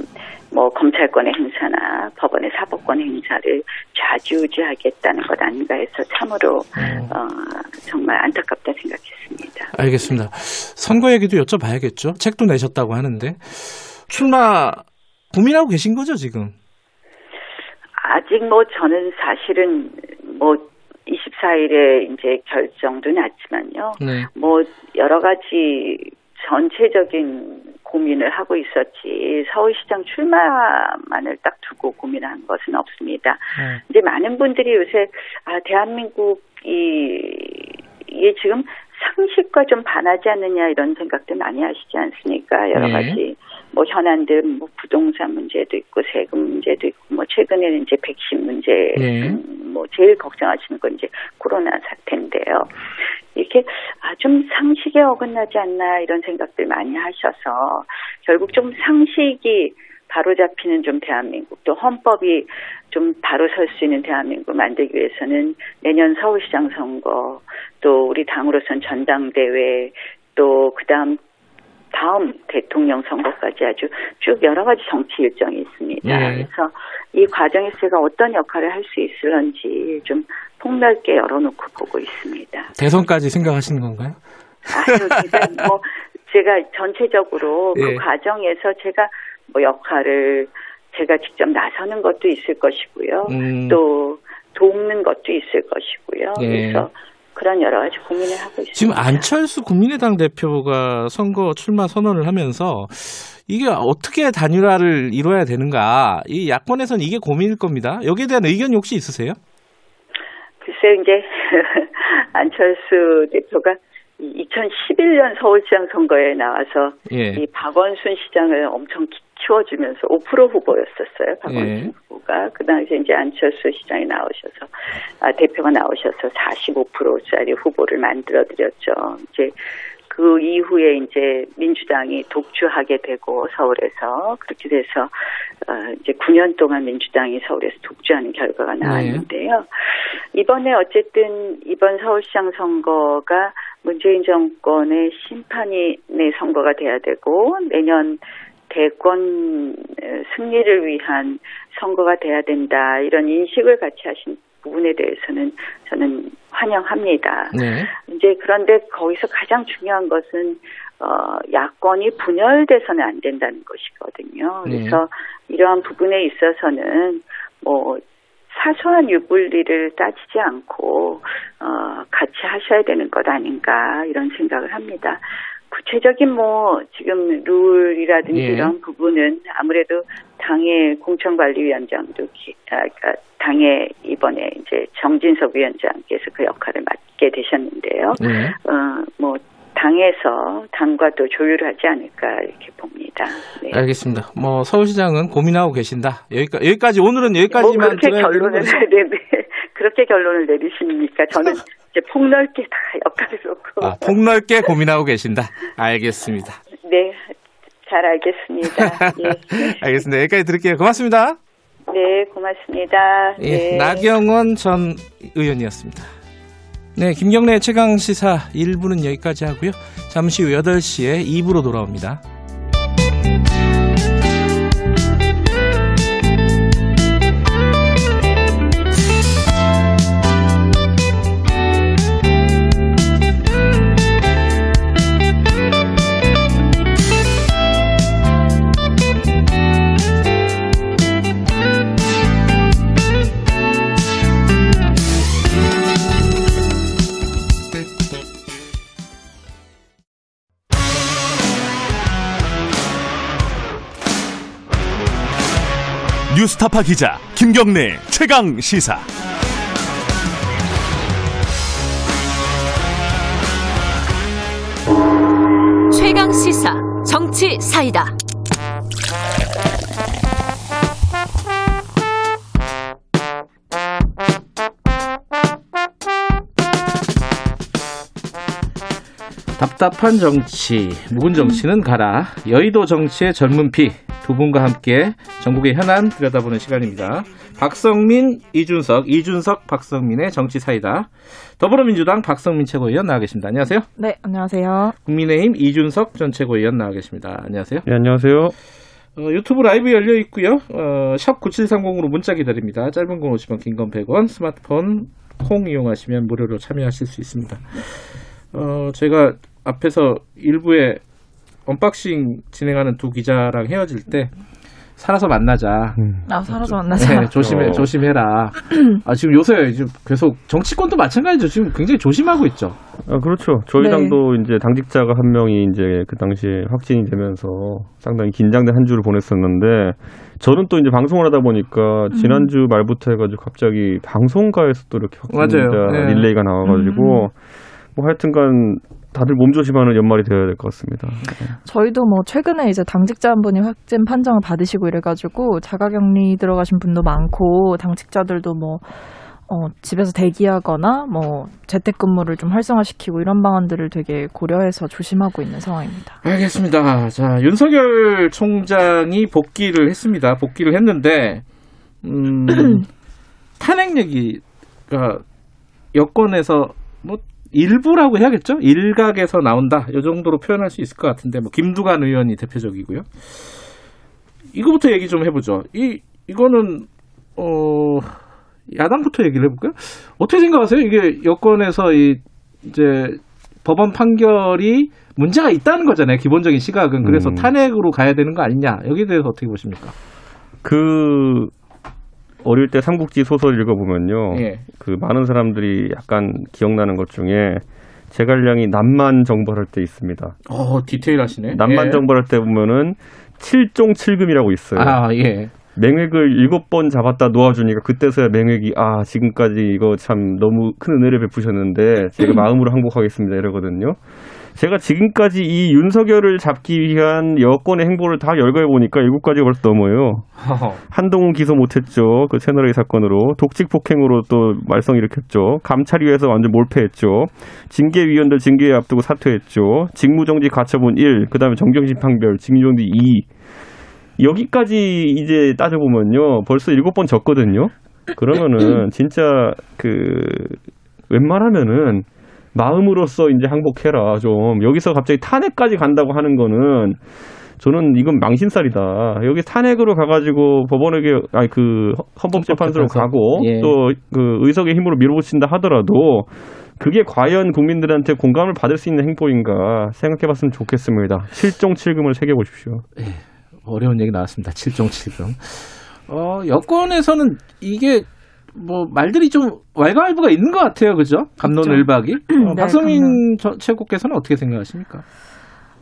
뭐 검찰권의 행사나 법원의 사법권 행사를 좌지우지하겠다는 것 아닌가 해서 참으로 어, 정말 안타깝다 생각했습니다. 알겠습니다. 선거 얘기도 여쭤봐야겠죠. 책도 내셨다고 하는데 출마 고민하고 계신 거죠 지금? 아직 뭐 저는 사실은 뭐 24일에 이제 결정도 났지만요. 네. 뭐 여러 가지 전체적인 고민을 하고 있었지 서울시장 출마만을 딱 두고 고민한 것은 없습니다. 네. 이제 많은 분들이 요새 아 대한민국이 이게 지금 상식과 좀 반하지 않느냐 이런 생각들 많이 하시지 않습니까? 여러 네. 가지 뭐 현안들 뭐 부동산 문제도 있고 세금 문제도 있고 뭐 최근에는 이제 백신 문제 네. 음, 뭐 제일 걱정하시는 건 이제 코로나 사태인데요. 이렇게 아 좀 상식에 어긋나지 않나 이런 생각들 많이 하셔서 결국 좀 상식이 바로 잡히는 좀 대한민국 또 헌법이 좀 바로 설 수 있는 대한민국 만들기 위해서는 내년 서울시장 선거 또 우리 당으로선 전당대회 또 그다음 다음 대통령 선거까지 아주 쭉 여러 가지 정치 일정이 있습니다. 네. 그래서 이 과정에서 제가 어떤 역할을 할 수 있을런지 좀 폭넓게 열어놓고 보고 있습니다. 대선까지 생각하시는 건가요? 아유, 뭐 제가 전체적으로 예. 그 과정에서 제가 뭐 역할을 제가 직접 나서는 것도 있을 것이고요. 음. 또 돕는 것도 있을 것이고요. 예. 그래서 그런 여러 가지 고민을 하고 있습니다. 지금 안철수 국민의당 대표가 선거 출마 선언을 하면서 이게 어떻게 단일화를 이뤄야 되는가 이 야권에서는 이게 고민일 겁니다. 여기에 대한 의견이 혹시 있으세요? 글쎄 이제 안철수 대표가 2011년 서울시장 선거에 나와서 예. 이 박원순 시장을 엄청 키- 키워주면서 5% 후보였었어요. 박원순 예. 후보가 그 당시에 이제 안철수 시장이 나오셔서 아, 대표가 나오셔서 45%짜리 후보를 만들어 드렸죠. 이제 그 이후에 이제 민주당이 독주하게 되고 서울에서 그렇게 돼서 어, 이제 9년 동안 민주당이 서울에서 독주하는 결과가 나왔는데요. 이번에 어쨌든 이번 서울시장 선거가 문재인 정권의 심판이 내 선거가 돼야 되고 내년 대권 어, 승리를 위한 선거가 돼야 된다 이런 인식을 같이 하신 부분에 대해서는 저는 환영합니다. 네. 이제 그런데 거기서 가장 중요한 것은 어 야권이 분열돼서는 안 된다는 것이거든요. 네. 그래서 이러한 부분에 있어서는 뭐 사소한 유불리를 따지지 않고 어 같이 하셔야 되는 것 아닌가 이런 생각을 합니다. 구체적인 뭐 지금 룰이라든지 예. 이런 부분은 아무래도 당의 공천관리위원장도 기- 아, 그러니까 당의 이번에 이제 정진석 위원장께서 그 역할을 맡게 되셨는데요. 네. 어, 뭐 당에서 당과 또 조율을 하지 않을까 이렇게 봅니다. 네. 알겠습니다. 뭐 서울시장은 고민하고 계신다. 여기까지 여기까지 오늘은 뭐 여기까지만 그렇게 들어야 되는 결론을? 네, 네. 그렇게 결론을 내리십니까? 저는 이제 폭넓게 다 역할을 놓고 아, 폭넓게 고민하고 계신다. 알겠습니다. 네. 잘 알겠습니다. 예. 네. 알겠습니다. 여기까지 들을게요. 고맙습니다. 네, 고맙습니다. 예, 네. 나경원 전 의원이었습니다. 네, 김경래 최강 시사 1부는 여기까지 하고요. 잠시 후 8시에 2부로 돌아옵니다. 뉴스타파 기자 김경래 최강 시사. 최강 시사 정치 사이다. 답답한 정치, 묵은 정치는 가라. 여의도 정치의 젊은 피 두 분과 함께 전국의 현안 들여다보는 시간입니다. 박성민, 이준석, 이준석, 박성민의 정치 사이다. 더불어민주당 박성민 최고위원 나와 계십니다. 안녕하세요. 네, 안녕하세요. 국민의힘 이준석 전 최고위원 나와 계십니다. 안녕하세요. 네, 안녕하세요. 어, 유튜브 라이브 열려 있고요. 어, 샵 9730으로 문자 기다립니다. 짧은 건 50원, 긴 건 100원. 스마트폰 콩 이용하시면 무료로 참여하실 수 있습니다. 어, 제가 앞에서 1부에 unboxing 진행하는 두 기자랑 헤어질 때 살아서 만나자. 아, 살아서 만나자. 네, 조심해, 어. 조심해라. 아, 지금 요새 지금 계속 정치권도 마찬가지죠. 지금 굉장히 조심하고 있죠. 아, 그렇죠. 저희 네. 당도 이제 당직자가 한 명이 이제 그 당시에 확진이 되면서 상당히 긴장된 한 주를 보냈었는데 저는 또 이제 방송을 하다 보니까 지난주 말부터 해가지고 갑자기 방송가에서 또 이렇게 확진자. 네. 릴레이가 나와가지고 뭐 하여튼간 다들 몸조심하는 연말이 되어야 될 것 같습니다. 저희도 뭐 최근에 이제 당직자 한 분이 확진 판정을 받으시고 이래가지고 자가격리 들어가신 분도 많고 당직자들도 뭐 어, 집에서 대기하거나 뭐 재택근무를 좀 활성화시키고 이런 방안들을 되게 고려해서 조심하고 있는 상황입니다. 알겠습니다. 자, 윤석열 총장이 복귀를 했습니다. 복귀를 했는데, 음, 탄핵 얘기가 여권에서 뭐 일부라고 해야겠죠? 일각에서 나온다. 이 정도로 표현할 수 있을 것 같은데, 뭐 김두관 의원이 대표적이고요. 이거부터 얘기 좀 해보죠. 이 이거는 어 야당부터 얘기를 해볼까요? 어떻게 생각하세요? 이게 여권에서 이 이제 법원 판결이 문제가 있다는 거잖아요. 기본적인 시각은 그래서 음. 탄핵으로 가야 되는 거 아니냐? 여기에 대해서 어떻게 보십니까? 그 어릴 때 삼국지 소설 읽어보면요. 예. 그 많은 사람들이 약간 기억나는 것 중에 제갈량이 남만 정벌할 때 있습니다. 어 디테일하시네. 남만 예. 정벌할 때 보면은 칠종 칠금이라고 있어요. 아 예. 맹획을 일곱 번 잡았다 놓아주니까 그때서야 맹획이 아 지금까지 이거 참 너무 큰 은혜를 베푸셨는데 제가 마음으로 항복하겠습니다 이러거든요. 제가 지금까지 이 윤석열을 잡기 위한 여권의 행보를 다 열거해 보니까 일곱 가지가 벌써 넘어요. 한동훈 기소 못했죠. 그 채널A 사건으로 독직 폭행으로 또 말썽 일으켰죠. 감찰위에서 완전 몰패했죠. 징계위원들 징계 앞두고 사퇴했죠. 직무정지 가처분 1, 그다음에 정경심판별, 징계정지 2. 여기까지 이제 따져보면요. 벌써 일곱 번 졌거든요. 그러면은 진짜 그 웬만하면은 마음으로써 이제 항복해라 좀 여기서 갑자기 탄핵까지 간다고 하는 거는 저는 이건 망신살이다. 여기 탄핵으로 가가지고 법원에게 아니 그 헌법재판소로 가고 예. 또그 의석의 힘으로 밀어붙인다 하더라도 그게 과연 국민들한테 공감을 받을 수 있는 행보인가 생각해봤으면 좋겠습니다. 실종 칠금을 새겨보십시오. 어려운 얘기 나왔습니다. 7종 7금. 어, 여권에서는 이게 뭐 말들이 좀 왈가왈부가 있는 것 같아요, 그죠? 감론을박이. 어, 네, 박성민 감론. 저- 최고께서는 어떻게 생각하십니까?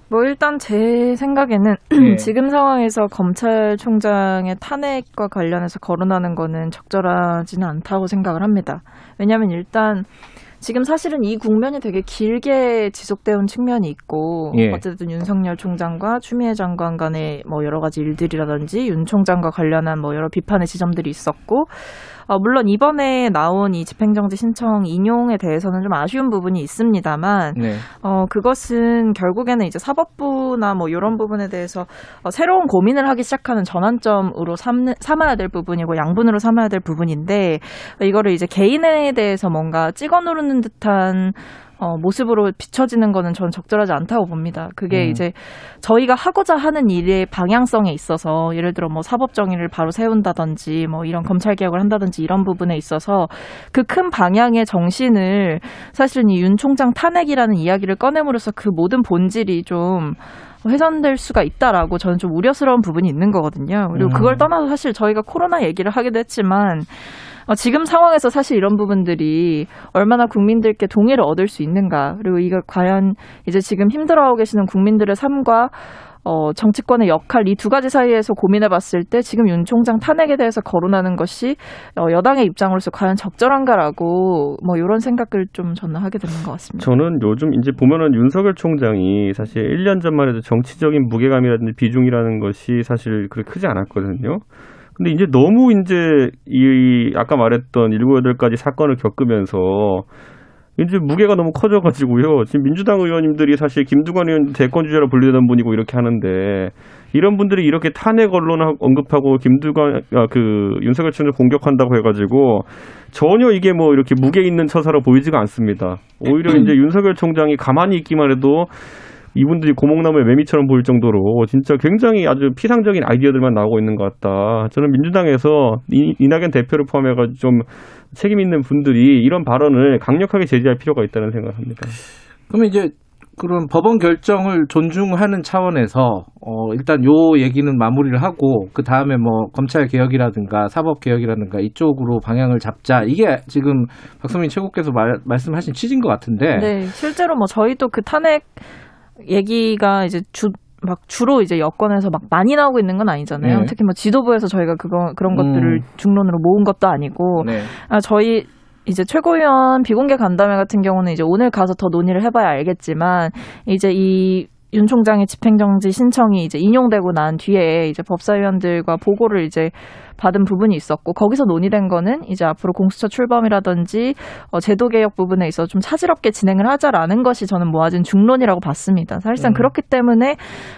뭐 일단 제 생각에는 네. 지금 상황에서 검찰총장의 탄핵과 관련해서 거론하는 거는 적절하지는 않다고 생각을 합니다. 왜냐하면 일단 지금 사실은 이 국면이 되게 길게 지속되어 온 측면이 있고 예. 어쨌든 윤석열 총장과 추미애 장관 간의 뭐 여러 가지 일들이라든지 윤 총장과 관련한 뭐 여러 비판의 지점들이 있었고 어, 물론 이번에 나온 이 집행정지 신청 인용에 대해서는 좀 아쉬운 부분이 있습니다만 네. 어, 그것은 결국에는 이제 사법부나 뭐 이런 부분에 대해서 어, 새로운 고민을 하기 시작하는 전환점으로 삼, 삼아야 될 부분이고 양분으로 삼아야 될 부분인데 이거를 이제 개인에 대해서 뭔가 찍어 누르는 듯한 어, 모습으로 비춰지는 거는 저는 적절하지 않다고 봅니다. 그게 음. 이제 저희가 하고자 하는 일의 방향성에 있어서 예를 들어 뭐 사법 정의를 바로 세운다든지 뭐 이런 검찰 개혁을 한다든지 이런 부분에 있어서 그 큰 방향의 정신을 사실은 이 윤 총장 탄핵이라는 이야기를 꺼냄으로써 그 모든 본질이 좀 훼손될 수가 있다라고 저는 좀 우려스러운 부분이 있는 거거든요. 그리고 음. 그걸 떠나서 사실 저희가 코로나 얘기를 하기도 했지만 어, 지금 상황에서 사실 이런 부분들이 얼마나 국민들께 동의를 얻을 수 있는가 그리고 이걸 과연 이제 지금 힘들어하고 계시는 국민들의 삶과 어, 정치권의 역할 이 두 가지 사이에서 고민해 봤을 때 지금 윤 총장 탄핵에 대해서 거론하는 것이 어, 여당의 입장으로서 과연 적절한가라고 뭐 이런 생각을 좀 저는 하게 되는 것 같습니다. 저는 요즘 이제 보면은 윤석열 총장이 사실 1년 전만 해도 정치적인 무게감이라든지 비중이라는 것이 사실 그렇게 크지 않았거든요. 근데 이제 너무 이제 이 아까 말했던 7, 8가지 사건을 겪으면서 이제 무게가 너무 커져가지고요. 지금 민주당 의원님들이 사실 김두관 의원 대권 주자로 분류되던 분이고 이렇게 하는데 이런 분들이 이렇게 탄핵 언론 언급하고 김두관 아, 그 윤석열 총장 공격한다고 해가지고 전혀 이게 뭐 이렇게 무게 있는 처사로 보이지가 않습니다. 오히려 이제 윤석열 총장이 가만히 있기만 해도 이분들이 고목나무의 매미처럼 보일 정도로 진짜 굉장히 아주 피상적인 아이디어들만 나오고 있는 것 같다. 저는 민주당에서 이, 이낙연 대표를 포함해가지고 좀 책임 있는 분들이 이런 발언을 강력하게 제지할 필요가 있다는 생각을 합니다. 그러면 이제 그런 법원 결정을 존중하는 차원에서 어 일단 요 얘기는 마무리를 하고 그 다음에 뭐 검찰 개혁이라든가 사법 개혁이라든가 이쪽으로 방향을 잡자 이게 지금 박성민 최고께서 말, 말씀하신 취지인 것 같은데 네, 실제로 뭐 저희도 그 탄핵 얘기가 이제 주, 막 주로 이제 여권에서 막 많이 나오고 있는 건 아니잖아요. 네. 특히 뭐 지도부에서 저희가 그거 그런 음. 것들을 중론으로 모은 것도 아니고 네. 아, 저희 이제 최고위원 비공개 간담회 같은 경우는 이제 오늘 가서 더 논의를 해봐야 알겠지만 이제 이 윤 총장의 집행정지 신청이 이제 인용되고 난 뒤에 이제 법사위원들과 보고를 이제 받은 부분이 있었고 거기서 논의된 거는 이제 앞으로 공수처 출범이라든지 어, 제도 개혁 부분에 있어 좀 차질없게 진행을 하자라는 것이 저는 모아진 중론이라고 봤습니다. 사실상 음. 그렇기 때문에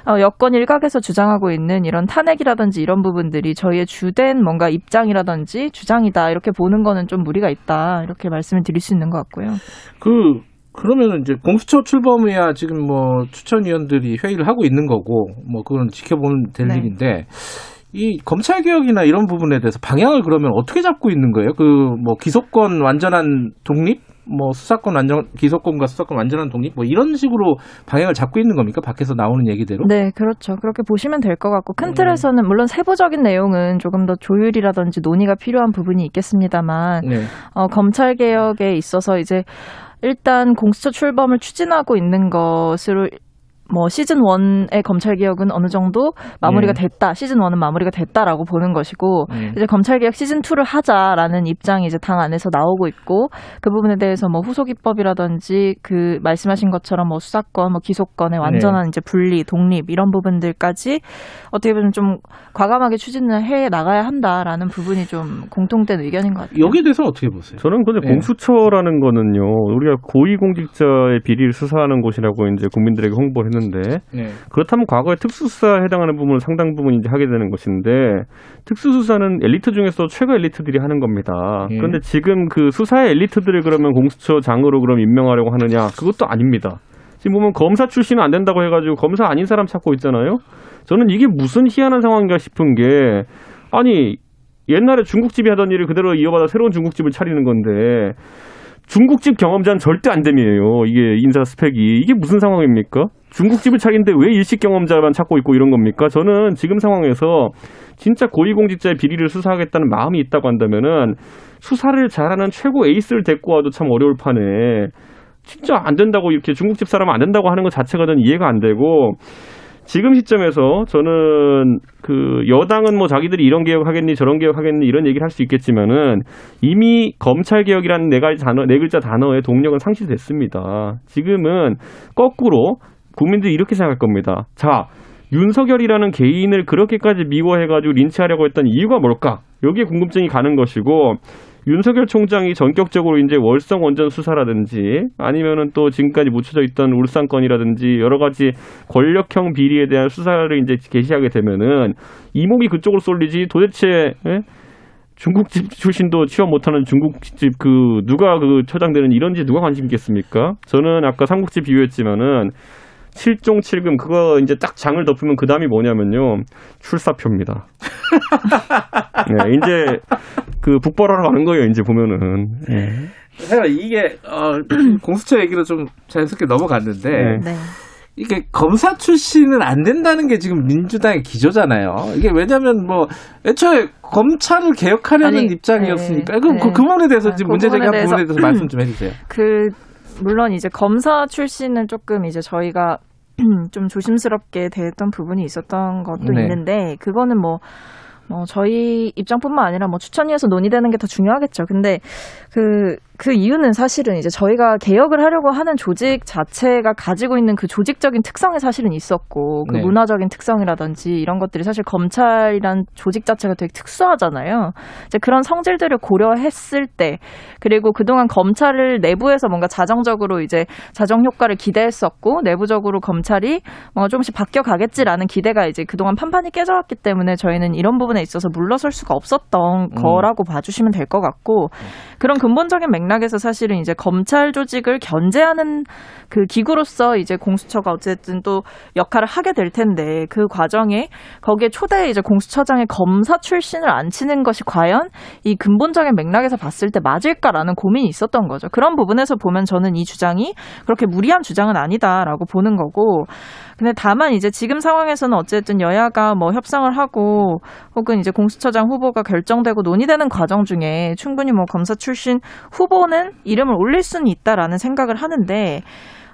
어, 여권 일각에서 주장하고 있는 이런 탄핵이라든지 이런 부분들이 저희의 주된 뭔가 입장이라든지 주장이다 이렇게 보는 거는 좀 무리가 있다 이렇게 말씀을 드릴 수 있는 것 같고요. 그 그러면 이제 공수처 출범해야 지금 뭐 추천위원들이 회의를 하고 있는 거고 뭐 그건 지켜보면 될 네. 일인데 이 검찰 개혁이나 이런 부분에 대해서 방향을 그러면 어떻게 잡고 있는 거예요? 그 뭐 기소권 완전한 독립, 뭐 수사권 완전 기소권과 수사권 완전한 독립, 뭐 이런 식으로 방향을 잡고 있는 겁니까? 밖에서 나오는 얘기대로? 네, 그렇죠. 그렇게 보시면 될 것 같고 큰 음. 틀에서는 물론 세부적인 내용은 조금 더 조율이라든지 논의가 필요한 부분이 있겠습니다만 네. 어, 검찰 개혁에 있어서 이제 일단 공수처 출범을 추진하고 있는 것으로 뭐 시즌 1의 검찰 개혁은 어느 정도 마무리가 네. 됐다. 시즌 1은 마무리가 됐다라고 보는 것이고 네. 이제 검찰 개혁 시즌 2를 하자라는 입장이 이제 당 안에서 나오고 있고 그 부분에 대해서 뭐 후속 입법이라든지 그 말씀하신 것처럼 뭐 수사권, 뭐 기소권의 완전한 이제 분리, 독립 이런 부분들까지 어떻게 보면 좀 과감하게 추진을 해 나가야 한다라는 부분이 좀 공통된 의견인 것 같아요. 여기에 대해서는 어떻게 보세요? 저는 근데 네. 공수처라는 거는요, 우리가 고위공직자의 비리를 수사하는 곳이라고 이제 국민들에게 홍보를 했는데, 네. 그렇다면 과거에 특수수사에 해당하는 부분을 상당 부분 이제 하게 되는 것인데, 특수수사는 엘리트 중에서 최고 엘리트들이 하는 겁니다. 예. 그런데 지금 그 수사의 엘리트들을 그러면 공수처장으로 그럼 임명하려고 하느냐? 그것도 아닙니다. 지금 보면 검사 출신은 안 된다고 해가지고 검사 아닌 사람 찾고 있잖아요? 저는 이게 무슨 희한한 상황인가 싶은 게, 아니, 옛날에 중국집이 하던 일을 그대로 이어받아 새로운 중국집을 차리는 건데 중국집 경험자는 절대 안 됨이에요. 이게 인사 스펙이 이게 무슨 상황입니까? 중국집을 차리는데 왜 일식 경험자만 찾고 있고 이런 겁니까? 저는 지금 상황에서 진짜 고위공직자의 비리를 수사하겠다는 마음이 있다고 한다면은 수사를 잘하는 최고 에이스를 데리고 와도 참 어려울 판에 진짜 안 된다고 이렇게 중국집 사람 안 된다고 하는 것 자체가 저는 이해가 안 되고 지금 시점에서 저는 그 여당은 뭐 자기들이 이런 개혁 하겠니 저런 개혁 하겠니 이런 얘기를 할 수 있겠지만은 이미 검찰 개혁이라는 네 가지 단어 네 글자 단어의 동력은 상실됐습니다. 지금은 거꾸로 국민들이 이렇게 생각할 겁니다. 자 윤석열이라는 개인을 그렇게까지 미워해가지고 린치하려고 했던 이유가 뭘까? 여기에 궁금증이 가는 것이고 윤석열 총장이 전격적으로 이제 월성 원전 수사라든지 아니면은 또 지금까지 묻혀져 있던 울산 건이라든지 여러 가지 권력형 비리에 대한 수사를 이제 개시하게 되면은 이목이 그쪽으로 쏠리지 도대체 예? 중국집 출신도 취업 못하는 중국집 그 누가 그 처장되는 이런지 누가 관심 있겠습니까? 저는 아까 삼국지 비유했지만은 칠종 칠금 그거 이제 딱 장을 덮으면 그 다음이 뭐냐면요 출사표입니다. 네, 이제 그 북벌하러 가는 거예요. 이제 보면은. 네. 제가 이게 어, 공수처 얘기로 좀 자연스럽게 넘어갔는데 네. 이게 검사 출신은 안 된다는 게 지금 민주당의 기조잖아요. 이게 왜냐하면 뭐 애초에 검찰을 개혁하려는 아니, 입장이었으니까 네, 네. 그, 그 부분에 대해서 네, 지금 그 문제 제기한 부분에 부분에 대해서 대해서 말씀 좀 해주세요. 그 물론 이제 검사 출신은 조금 이제 저희가 좀 조심스럽게 대했던 부분이 있었던 것도 네. 있는데 그거는 뭐. 뭐 저희 입장뿐만 아니라 뭐 추천위에서 논의되는 게 더 중요하겠죠. 근데 그그 이유는 사실은 이제 저희가 개혁을 하려고 하는 조직 자체가 가지고 있는 그 조직적인 특성이 사실은 있었고 그 네. 문화적인 특성이라든지 이런 것들이 사실 검찰이란 조직 자체가 되게 특수하잖아요. 이제 그런 성질들을 고려했을 때 그리고 그동안 검찰을 내부에서 뭔가 자정적으로 이제 자정 효과를 기대했었고 내부적으로 검찰이 뭔가 조금씩 바뀌어 가겠지라는 기대가 이제 그동안 판판이 깨져왔기 때문에 저희는 이런 부분에 있어서 물러설 수가 없었던 음. 거라고 봐주시면 될 것 같고 그런 근본적인 맥락 에서 사실은 이제 검찰 조직을 견제하는 그 기구로서 이제 공수처가 어쨌든 또 역할을 하게 될 텐데 그 과정에 거기에 초대 이제 공수처장의 검사 출신을 앉히는 것이 과연 이 근본적인 맥락에서 봤을 때 맞을까라는 고민이 있었던 거죠. 그런 부분에서 보면 저는 이 주장이 그렇게 무리한 주장은 아니다라고 보는 거고. 근데 다만 이제 지금 상황에서는 어쨌든 여야가 뭐 협상을 하고 혹은 이제 공수처장 후보가 결정되고 논의되는 과정 중에 충분히 뭐 검사 출신 후보는 이름을 올릴 수는 있다라는 생각을 하는데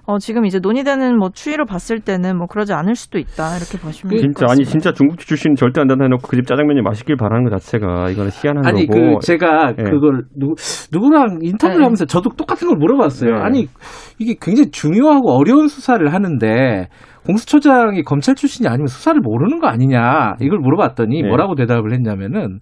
어, 지금 이제 논의되는 뭐 추이를 봤을 때는 뭐 그러지 않을 수도 있다 이렇게 보시면 될것 진짜 아니 진짜 중국집 출신 절대 안 된다 해놓고 그 집 짜장면이 맛있길 바라는 것 자체가 이거는 희한한 아니 거고. 그 제가 예. 그걸 누, 누구랑 인터뷰를 네. 하면서 저도 똑같은 걸 물어봤어요. 네. 아니 이게 굉장히 중요하고 어려운 수사를 하는데 공수처장이 검찰 출신이 아니면 수사를 모르는 거 아니냐 이걸 물어봤더니 네. 뭐라고 대답을 했냐면은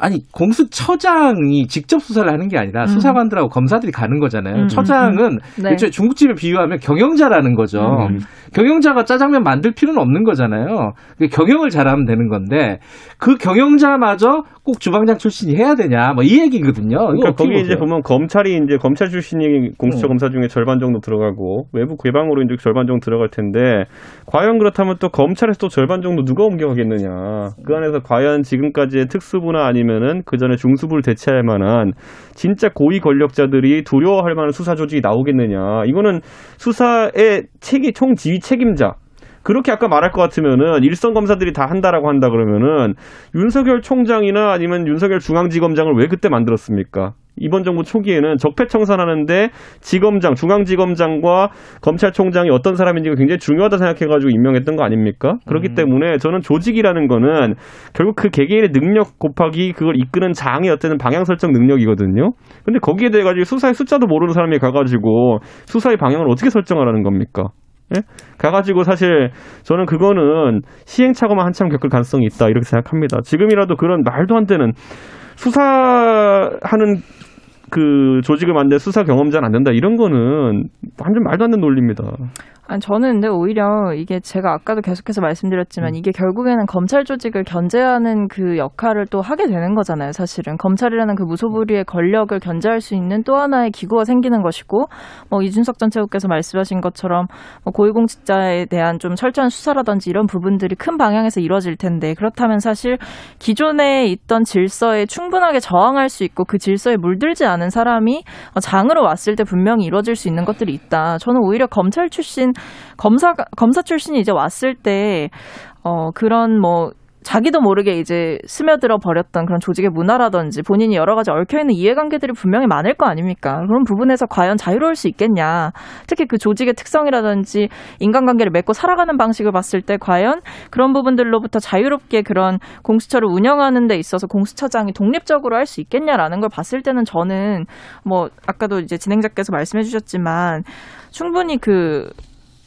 아니 공수처장이 직접 수사를 하는 게 아니라 음. 수사관들하고 검사들이 가는 거잖아요. 음, 처장은 네. 애초에 중국집에 비유하면 경영자라는 거죠. 음. 경영자가 짜장면 만들 필요는 없는 거잖아요. 그 경영을 잘하면 되는 건데 그 경영자마저 꼭 주방장 출신이 해야 되냐 뭐 이 얘기거든요. 그러니까 거기 이제 보세요? 보면 검찰이 이제 검찰 출신이 공수처 어. 검사 중에 절반 정도 들어가고 외부 개방으로 이제 절반 정도 들어갈 텐데 과연 그렇다면 또 검찰에서 또 절반 정도 누가 옮겨가겠느냐 그 안에서 과연 지금까지의 특수부나 아니면은 그 전에 중수부를 대체할 만한 진짜 고위 권력자들이 두려워할 만한 수사 조직이 나오겠느냐 이거는 수사의 책임 총 지휘 책임자 그렇게 아까 말할 것 같으면은 일선 검사들이 다 한다라고 한다 그러면은 윤석열 총장이나 아니면 윤석열 중앙지검장을 왜 그때 만들었습니까? 이번 정부 초기에는 적폐청산하는데 지검장, 중앙지검장과 검찰총장이 어떤 사람인지가 굉장히 중요하다 생각해가지고 임명했던 거 아닙니까? 그렇기 때문에 저는 조직이라는 거는 결국 그 개개인의 능력 곱하기 그걸 이끄는 장의 어떤 방향 설정 능력이거든요. 근데 거기에 대해 가지고 수사의 숫자도 모르는 사람이 가가지고 수사의 방향을 어떻게 설정하라는 겁니까? 예? 가가지고 사실 저는 그거는 시행착오만 한참 겪을 가능성이 있다 이렇게 생각합니다. 지금이라도 그런 말도 안 되는 수사하는 그 조직을 만든 수사 경험자는 안 된다 이런 거는 완전 말도 안 되는 논리입니다. 아니, 저는 근데 오히려 이게 제가 아까도 계속해서 말씀드렸지만 이게 결국에는 검찰 조직을 견제하는 그 역할을 또 하게 되는 거잖아요, 사실은. 검찰이라는 그 무소불위의 권력을 견제할 수 있는 또 하나의 기구가 생기는 것이고, 뭐 이준석 전 최고께서 말씀하신 것처럼 뭐 고위공직자에 대한 좀 철저한 수사라든지 이런 부분들이 큰 방향에서 이루어질 텐데, 그렇다면 사실 기존에 있던 질서에 충분하게 저항할 수 있고 그 질서에 물들지 않은 사람이 장으로 왔을 때 분명히 이루어질 수 있는 것들이 있다. 저는 오히려 검찰 출신 검사 검사 출신이 이제 왔을 때 어, 그런 뭐 자기도 모르게 이제 스며들어 버렸던 그런 조직의 문화라든지 본인이 여러 가지 얽혀있는 이해관계들이 분명히 많을 거 아닙니까? 그런 부분에서 과연 자유로울 수 있겠냐? 특히 그 조직의 특성이라든지 인간관계를 맺고 살아가는 방식을 봤을 때 과연 그런 부분들로부터 자유롭게 그런 공수처를 운영하는 데 있어서 공수처장이 독립적으로 할 수 있겠냐라는 걸 봤을 때는 저는 뭐 아까도 이제 진행자께서 말씀해 주셨지만 충분히 그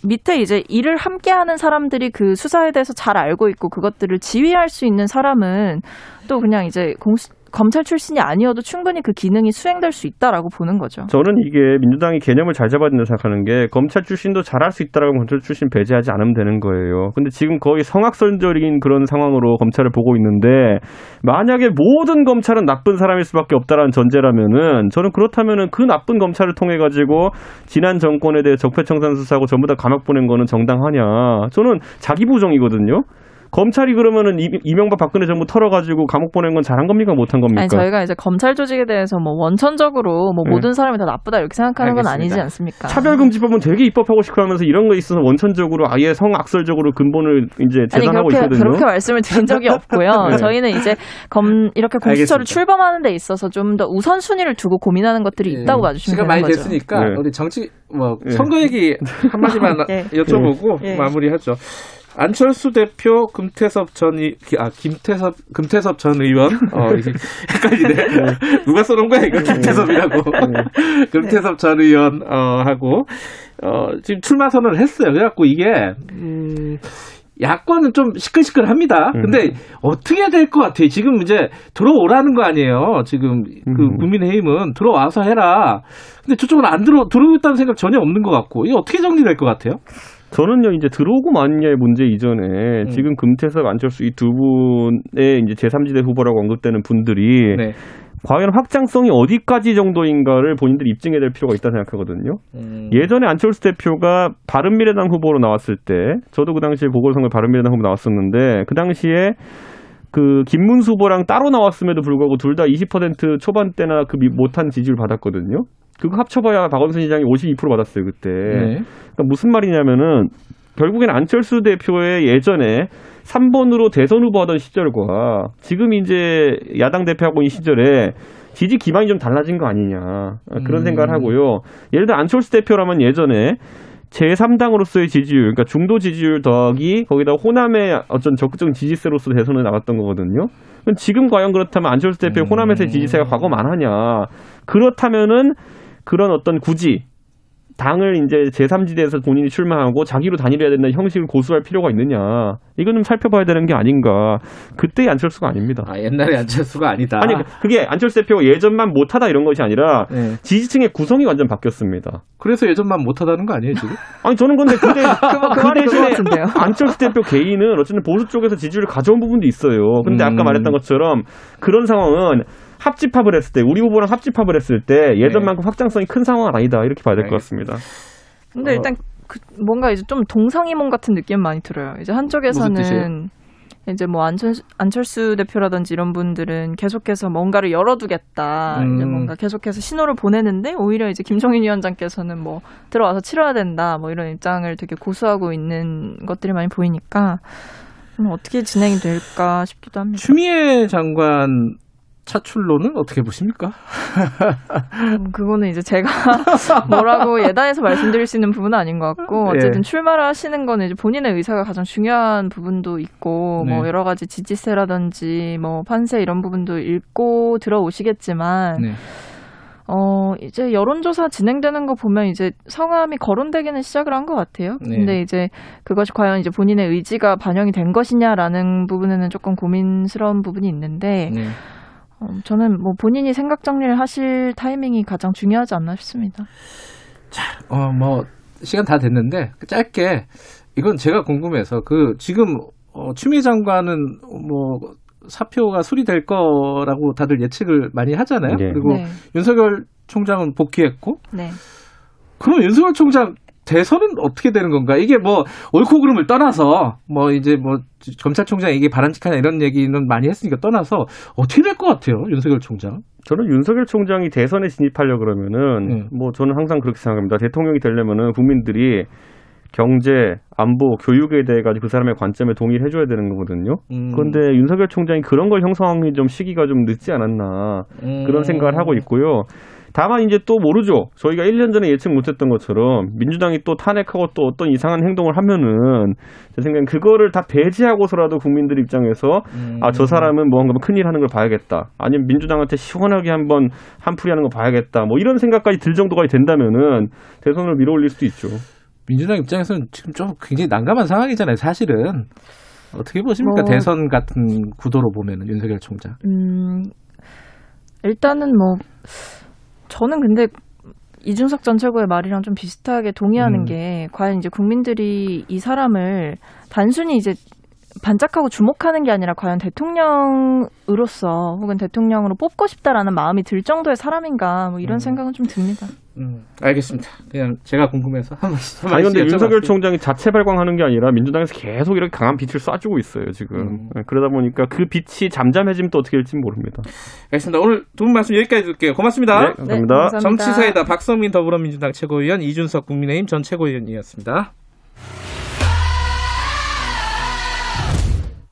밑에 이제 일을 함께 하는 사람들이 그 수사에 대해서 잘 알고 있고 그것들을 지휘할 수 있는 사람은 또 그냥 이제 공수 검찰 출신이 아니어도 충분히 그 기능이 수행될 수 있다라고 보는 거죠. 저는 이게 민주당이 개념을 잘 잡아야 된다 생각하는 게 검찰 출신도 잘할 수 있다라고 검찰 출신 배제하지 않으면 되는 거예요. 근데 지금 거의 성악설적인 그런 상황으로 검찰을 보고 있는데 만약에 모든 검찰은 나쁜 사람일 수밖에 없다라는 전제라면은 저는 그렇다면은 그 나쁜 검찰을 통해 가지고 지난 정권에 대해 적폐청산 수사하고 전부 다 감옥 보낸 거는 정당하냐? 저는 자기 부정이거든요. 검찰이 그러면은 이명박 박근혜 정부 털어가지고 감옥 보낸 건 잘한 겁니까 못한 겁니까? 아니 저희가 이제 검찰 조직에 대해서 뭐 원천적으로 뭐 네. 모든 사람이 다 나쁘다 이렇게 생각하는 알겠습니다. 건 아니지 않습니까? 차별금지법은 되게 입법하고 싶어 하면서 이런 거 있어서 원천적으로 아예 성악설적으로 근본을 이제 재단하고 그렇게, 있거든요. 그렇게 말씀을 드린 적이 없고요. 네. 저희는 이제 검 이렇게 공수처를 알겠습니다. 출범하는 데 있어서 좀 더 우선순위를 두고 고민하는 것들이 네. 있다고 봐주시면 되는 많이 거죠. 됐으니까 네. 우리 정치 뭐 선거 얘기 한마디만 여쭤보고 마무리하죠. 안철수 대표, 금태섭 전 의, 아 김태섭 금태섭 전 의원, 어 헷갈리네. 네. 누가 써놓은 거야 이거 김태섭이라고. 네. 금태섭 전 의원 어 하고 어 지금 출마 선언을 했어요. 그래갖고 이게 음. 야권은 좀 시끌시끌합니다. 음. 근데 음. 어떻게 해야 될 것 같아요? 지금 이제 들어오라는 거 아니에요. 지금 그 음. 국민의힘은 들어와서 해라. 근데 저쪽은 안 들어 들어오고 있다는 생각 전혀 없는 것 같고 이게 어떻게 정리될 것 같아요? 저는요 이제 들어오고 마느냐의 문제 이전에 음. 지금 금태섭 안철수 이 두 분의 이제 제3지대 후보라고 언급되는 분들이 네. 과연 확장성이 어디까지 정도인가를 본인들이 입증해야 될 필요가 있다 생각하거든요. 음. 예전에 안철수 대표가 바른미래당 후보로 나왔을 때 저도 그 당시에 보궐선거 바른미래당 후보 나왔었는데 그 당시에 그 김문수 후보랑 따로 나왔음에도 불구하고 둘 다 20% 초반대나 그 못한 지지를 받았거든요. 그거 합쳐봐야 박원순 시장이 52% 받았어요 그때. 네. 그러니까 무슨 말이냐면은 결국엔 안철수 대표의 예전에 3번으로 대선 후보하던 시절과 지금 이제 야당 대표하고 있는 시절에 지지 기반이 좀 달라진 거 아니냐 그런 음. 생각을 하고요. 예를 들어 안철수 대표라면 예전에 제3당으로서의 지지율, 그러니까 중도 지지율 더하기 거기다 호남의 어떤 적극적인 지지세로서 대선에 나갔던 거거든요. 지금 과연 그렇다면 안철수 대표의 호남에서의 지지세가 과거 많하냐? 그렇다면은 그런 어떤 굳이 당을 이제 제3지대에서 본인이 출마하고 자기로 단일해야 된다는 형식을 고수할 필요가 있느냐. 이거는 살펴봐야 되는 게 아닌가. 그때의 안철수가 아닙니다. 아, 옛날의 안철수가 아니다. 아니, 그게 안철수 대표가 예전만 못하다 이런 것이 아니라 네. 지지층의 구성이 완전 바뀌었습니다. 그래서 예전만 못하다는 거 아니에요, 지금? 아니, 저는 근데 그대, 그, 그 대신에 안철수 대표 개인은 어쨌든 보수 쪽에서 지지율을 가져온 부분도 있어요. 근데 음. 아까 말했던 것처럼 그런 상황은 합집합을 했을 때 우리 후보랑 합집합을 했을 때 예전만큼 네. 확장성이 큰 상황은 아니다 이렇게 봐야 될 것 같습니다. 근데 어. 일단 그 뭔가 이제 좀 동상이몽 같은 느낌 많이 들어요. 이제 한쪽에서는 이제 뭐 안철수, 안철수 대표라든지 이런 분들은 계속해서 뭔가를 열어두겠다. 음. 이제 뭔가 계속해서 신호를 보내는데 오히려 이제 김종인 위원장께서는 뭐 들어와서 치러야 된다. 뭐 이런 입장을 되게 고수하고 있는 것들이 많이 보이니까 좀 어떻게 진행이 될까 싶기도 합니다. 추미애 장관 차출로는 어떻게 보십니까? 음, 그거는 이제 제가 뭐라고 예단해서 말씀드릴 수 있는 부분은 아닌 것 같고 어쨌든 예. 출마를 하시는 거는 이제 본인의 의사가 가장 중요한 부분도 있고 네. 뭐 여러 가지 지지세라든지 뭐 판세 이런 부분도 읽고 들어오시겠지만 네. 어 이제 여론조사 진행되는 거 보면 이제 성함이 거론되기는 시작을 한 것 같아요. 네. 근데 이제 그것이 과연 이제 본인의 의지가 반영이 된 것이냐라는 부분에는 조금 고민스러운 부분이 있는데 네. 어, 저는 뭐 본인이 생각 정리를 하실 타이밍이 가장 중요하지 않나 싶습니다. 어, 뭐, 시간 다 됐는데, 짧게, 이건 제가 궁금해서, 그, 지금, 어, 추미애 장관은, 뭐, 사표가 수리될 거라고 다들 예측을 많이 하잖아요. 네. 그리고 네. 윤석열 총장은 복귀했고, 네. 그럼 윤석열 총장 대선은 어떻게 되는 건가? 이게 뭐, 옳고 그름을 떠나서, 뭐, 이제 뭐, 검찰총장 이게 바람직하냐 이런 얘기는 많이 했으니까 떠나서, 어떻게 될 것 같아요, 윤석열 총장? 저는 윤석열 총장이 대선에 진입하려 그러면은 네. 뭐 저는 항상 그렇게 생각합니다. 대통령이 되려면은 국민들이 경제, 안보, 교육에 대해 가지고 그 사람의 관점에 동의를 해줘야 되는 거거든요. 음. 그런데 윤석열 총장이 그런 걸 형성하기 좀 시기가 좀 늦지 않았나 음. 그런 생각을 하고 있고요. 다만 이제 또 모르죠. 저희가 1년 전에 예측 못했던 것처럼 민주당이 또 탄핵하고 또 어떤 이상한 행동을 하면은 제 생각엔 그거를 다 배제하고서라도 국민들 입장에서 음. 아저 사람은 뭔가 큰일 하는 걸 봐야겠다. 아니면 민주당한테 시원하게 한번 한풀이 하는 거 봐야겠다. 뭐 이런 생각까지 들 정도가 된다면은 대선을 밀어올릴 수도 있죠. 민주당 입장에서는 지금 좀 굉장히 난감한 상황이잖아요, 사실은. 어떻게 보십니까? 뭐- 대선 같은 구도로 보면은 윤석열 총장. 음, 일단은 뭐, 저는 근데 이준석 전 최고의 말이랑 좀 비슷하게 동의하는 음. 게, 과연 이제 국민들이 이 사람을 단순히 이제 반짝하고 주목하는 게 아니라 과연 대통령으로서 혹은 대통령으로 뽑고 싶다라는 마음이 들 정도의 사람인가, 뭐 이런 음. 생각은 좀 듭니다. 음, 알겠습니다. 그냥 제가 궁금해서 한 말씀. 한 아니 근데 윤석열. 총장이 자체 발광하는 게 아니라 민주당에서 계속 이렇게 강한 빛을 쏴주고 있어요 지금. 음. 네, 그러다 보니까 그 빛이 잠잠해지면 또 어떻게 될지 모릅니다. 알겠습니다. 오늘 두 분 말씀 여기까지 듣게요. 고맙습니다. 네, 감사합니다. 네, 감사합니다. 정치사이다 박성민 더불어민주당 최고위원 이준석 국민의힘 전 최고위원이었습니다.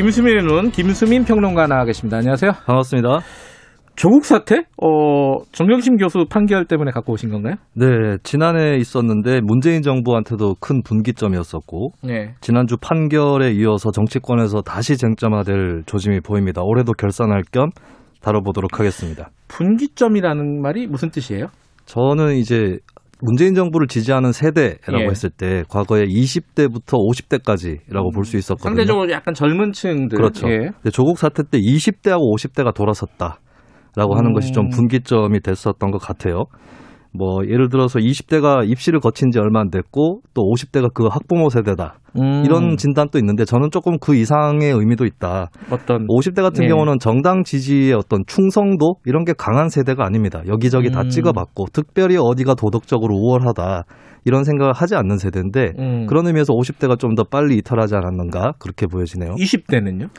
김수민의 눈 김수민 평론가 나와 계십니다. 안녕하세요. 반갑습니다. 조국 사태? 어, 정경심 교수 판결 때문에 갖고 오신 건가요? 네, 지난해 있었는데 문재인 정부한테도 큰 분기점이었었고 네. 지난주 판결에 이어서 정치권에서 다시 쟁점화될 조짐이 보입니다. 올해도 결산할 겸 다뤄보도록 하겠습니다. 분기점이라는 말이 무슨 뜻이에요? 저는 이제 문재인 정부를 지지하는 세대라고 예. 했을 때 과거에 20대부터 50대까지라고 볼수 있었거든요. 상대적으로 약간 젊은 층들. 그렇죠. 예. 조국 사태 때 20대하고 50대가 돌아섰다라고 하는 음. 것이 좀 분기점이 됐었던 것 같아요. 뭐 예를 들어서 20대가 입시를 거친 지 얼마 안 됐고 또 50대가 그 학부모 세대다 음. 이런 진단도 있는데 저는 조금 그 이상의 의미도 있다. 어떤 50대 같은 예. 경우는 정당 지지의 어떤 충성도 이런 게 강한 세대가 아닙니다. 여기저기 다 음. 찍어봤고 특별히 어디가 도덕적으로 우월하다 이런 생각을 하지 않는 세대인데 음. 그런 의미에서 50대가 좀 더 빨리 이탈하지 않았는가 그렇게 보여지네요. 20대는요?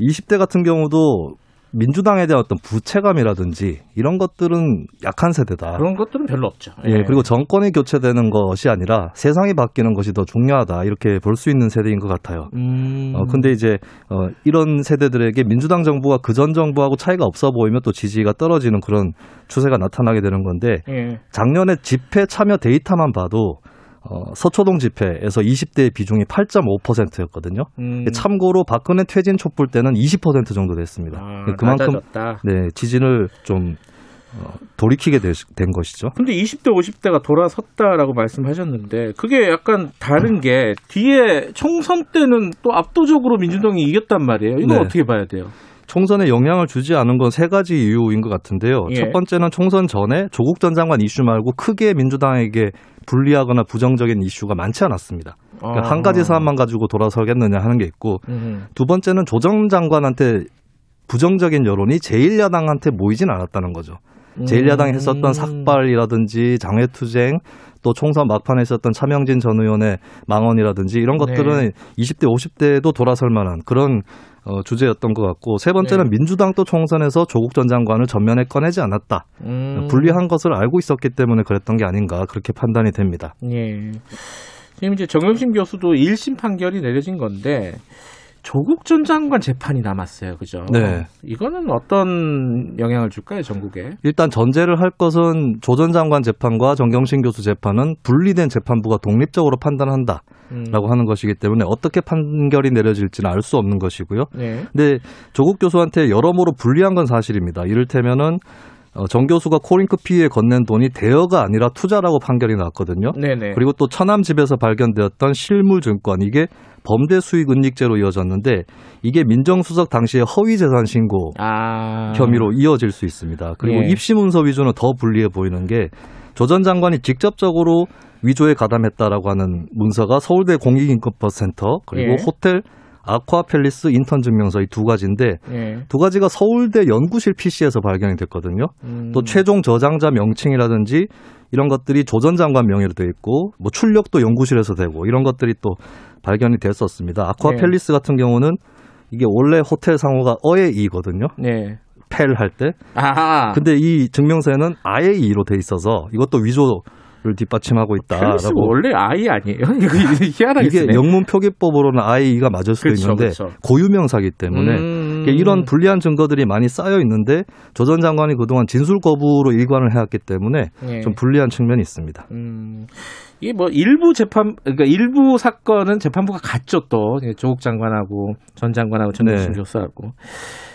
20대 같은 경우도 민주당에 대한 어떤 부채감이라든지 이런 것들은 약한 세대다. 그런 것들은 별로 없죠. 예, 그리고 정권이 교체되는 것이 아니라 세상이 바뀌는 것이 더 중요하다. 이렇게 볼 수 있는 세대인 것 같아요. 음. 어, 근데 이제, 어, 이런 세대들에게 민주당 정부가 그 전 정부하고 차이가 없어 보이면 또 지지가 떨어지는 그런 추세가 나타나게 되는 건데, 예. 작년에 집회 참여 데이터만 봐도, 어, 서초동 집회에서 20대의 비중이 8.5%였거든요. 음. 참고로 박근혜 퇴진 촛불 때는 20% 정도 됐습니다. 아, 그만큼 낮아졌다. 네, 지진을 좀 어, 돌이키게 되- 된 것이죠. 근데 20대, 50대가 돌아섰다라고 말씀하셨는데 그게 약간 다른 게 뒤에 총선 때는 또 압도적으로 민주당이 이겼단 말이에요. 이거 네. 어떻게 봐야 돼요? 총선에 영향을 주지 않은 건 세 가지 이유인 것 같은데요. 예. 첫 번째는 총선 전에 조국 전 장관 이슈 말고 크게 민주당에게 불리하거나 부정적인 이슈가 많지 않았습니다. 그러니까 아. 한 가지 사안만 가지고 돌아서겠느냐 하는 게 있고 음. 두 번째는 조전 장관한테 부정적인 여론이 제1야당한테 모이진 않았다는 거죠. 제1야당이 했었던 삭발이라든지 장외투쟁 또 총선 막판에 있었던 차명진 전 의원의 망언이라든지 이런 것들은 네. 20대, 50대에도 돌아설 만한 그런 어, 주제였던 것 같고 세 번째는 네. 민주당도 총선에서 조국 전 장관을 전면에 꺼내지 않았다. 음. 불리한 것을 알고 있었기 때문에 그랬던 게 아닌가 그렇게 판단이 됩니다. 예. 지금 이제 정영심 교수도 1심 판결이 내려진 건데 조국 전 장관 재판이 남았어요. 그죠? 네. 이거는 어떤 영향을 줄까요, 전국에? 일단 전제를 할 것은 조 전 장관 재판과 정경심 교수 재판은 분리된 재판부가 독립적으로 판단한다. 음. 라고 하는 것이기 때문에 어떻게 판결이 내려질지는 알 수 없는 것이고요. 네. 근데 조국 교수한테 여러모로 불리한 건 사실입니다. 이를테면은 어, 정 교수가 코링크 피해에 건넨 돈이 대여가 아니라 투자라고 판결이 나왔거든요. 네네. 그리고 또 처남 집에서 발견되었던 실물 증권 이게 범죄 수익 은닉죄로 이어졌는데 이게 민정수석 당시에 허위 재산 신고 아. 혐의로 이어질 수 있습니다. 그리고 예. 입시 문서 위조는 더 불리해 보이는 게 조 전 장관이 직접적으로 위조에 가담했다라고 하는 문서가 서울대 공익인권센터 그리고 예. 호텔 아쿠아팰리스 인턴 증명서 이 두 가지인데 예. 두 가지가 서울대 연구실 PC에서 발견이 됐거든요. 음. 또 최종 저장자 명칭이라든지 이런 것들이 조 전 장관 명의로 돼 있고 뭐 출력도 연구실에서 되고 이런 것들이 또 발견이 됐었습니다. 아쿠아팰리스 같은 경우는 이게 원래 호텔 상호가 어의 이거든요. 네. 펠할 때. 아하. 근데 이 증명서에는 아의 이로 돼 있어서 이것도 위조 를 뒷받침하고 있다라고. 원래 아이 아니에요? 희한하게 이게. 영문 표기법으로는 아이가 맞을 수도 그렇죠, 있는데 그렇죠. 고유명사기 때문에 음. 이런 불리한 증거들이 많이 쌓여 있는데 조 전 장관이 그동안 진술 거부로 일관을 해왔기 때문에 예. 좀 불리한 측면이 있습니다. 음, 이게 뭐 일부 재판, 그러니까 일부 사건은 재판부가 갔죠 또 조국 장관하고 전 장관하고 전현승 네. 교수하고.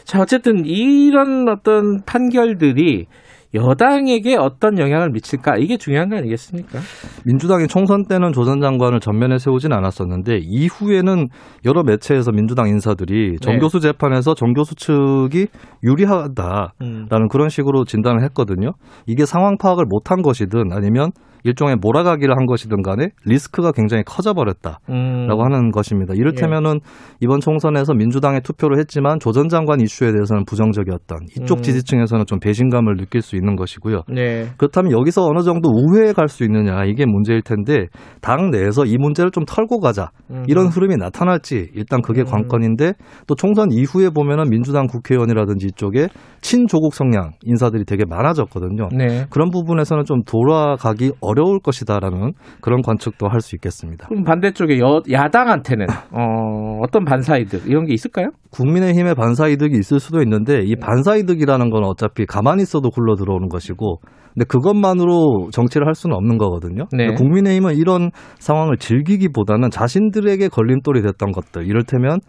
자 어쨌든 이런 어떤 판결들이 여당에게 어떤 영향을 미칠까 이게 중요한 거 아니겠습니까? 민주당이 총선 때는 조 전 장관을 전면에 세우진 않았었는데 이후에는 여러 매체에서 민주당 인사들이 정 네. 교수 재판에서 정 교수 측이 유리하다라는 음. 그런 식으로 진단을 했거든요. 이게 상황 파악을 못한 것이든 아니면 일종의 몰아가기를 한 것이든 간에 리스크가 굉장히 커져버렸다. 음. 라고 하는 것입니다. 이를테면은 이번 총선에서 민주당에 투표를 했지만 조 전 장관 이슈에 대해서는 부정적이었던 이쪽 음. 지지층에서는 좀 배신감을 느낄 수 있는 것이고요. 네. 그렇다면 여기서 어느 정도 우회해 갈수 있느냐 이게 문제일 텐데 당 내에서 이 문제를 좀 털고 가자 음. 이런 흐름이 나타날지 일단 그게 관건인데 또 총선 이후에 보면은 민주당 국회의원이라든지 이쪽에 친조국 성향 인사들이 되게 많아졌거든요. 네. 그런 부분에서는 좀 돌아가기 어려 울 것이다라는 그런 관측도 할 수 있겠습니다. 그럼 반대쪽에 여, 야당한테는 어, 어떤 반사이득 이런 게 있을까요? 국민의힘의 반사이득이 있을 수도 있는데 이 반사이득이라는 건 어차피 가만히 있어도 굴러 들어오는 것이고 근데 그것만으로 정치를 할 수는 없는 거거든요. 네. 국민의힘은 이런 상황을 즐기기보다는 자신들에게 걸림돌이 됐던 것들 이를테면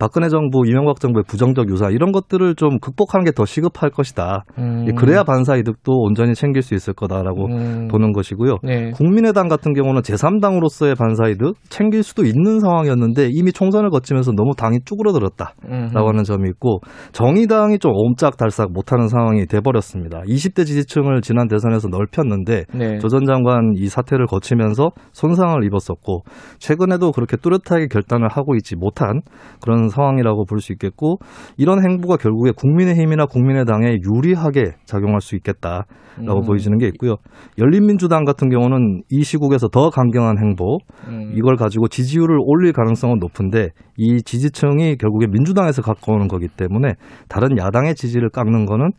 박근혜 정부, 이명박 정부의 부정적 유사 이런 것들을 좀 극복하는 게 더 시급할 것이다. 음. 그래야 반사 이득도 온전히 챙길 수 있을 거다라고 음. 보는 것이고요. 네. 국민의당 같은 경우는 제3당으로서의 반사 이득 챙길 수도 있는 상황이었는데 이미 총선을 거치면서 너무 당이 쭈그러들었다. 음. 라고 하는 점이 있고 정의당이 좀 옴짝달싹 못하는 상황이 돼버렸습니다. 20대 지지층을 지난 대선에서 넓혔는데 네. 조전 장관 이 사태를 거치면서 손상을 입었었고 최근에도 그렇게 뚜렷하게 결단을 하고 있지 못한 그런 상황이라고 볼 수 있겠고 이런 행보가 결국에 국민의힘이나 국민의당에 유리하게 작용할 수 있겠다라고 음. 보여지는 게 있고요. 열린민주당 같은 경우는 이 시국에서 더 강경한 행보 음. 이걸 가지고 지지율을 올릴 가능성은 높은데 이 지지층이 결국에 민주당에서 가까우는 거기 때문에 다른 야당의 지지를 깎는 거는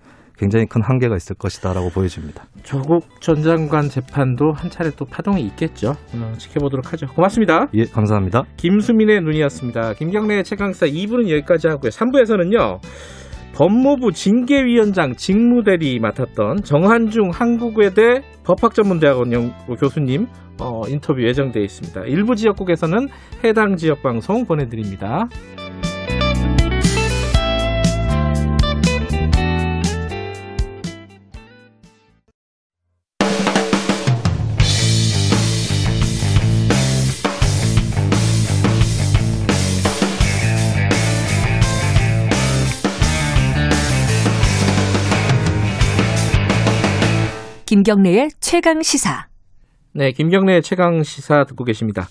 굉장히 큰 한계가 있을 것이다라고 보여집니다. 조국 전 장관 재판도 한 차례 또 파동이 있겠죠. 어, 지켜보도록 하죠. 고맙습니다. 예, 감사합니다. 김수민의 눈이었습니다. 김경래의 최강사 2부는 여기까지 하고요. 3부에서는요. 법무부 징계위원장 직무대리 맡았던 정한중 한국외대 법학전문대학원 교수님 어, 인터뷰 예정되어 있습니다. 일부 지역국에서는 해당 지역 방송 보내드립니다. 김경래의 최강 시사. 네, 김경래 최강 시사 듣고 계십니다.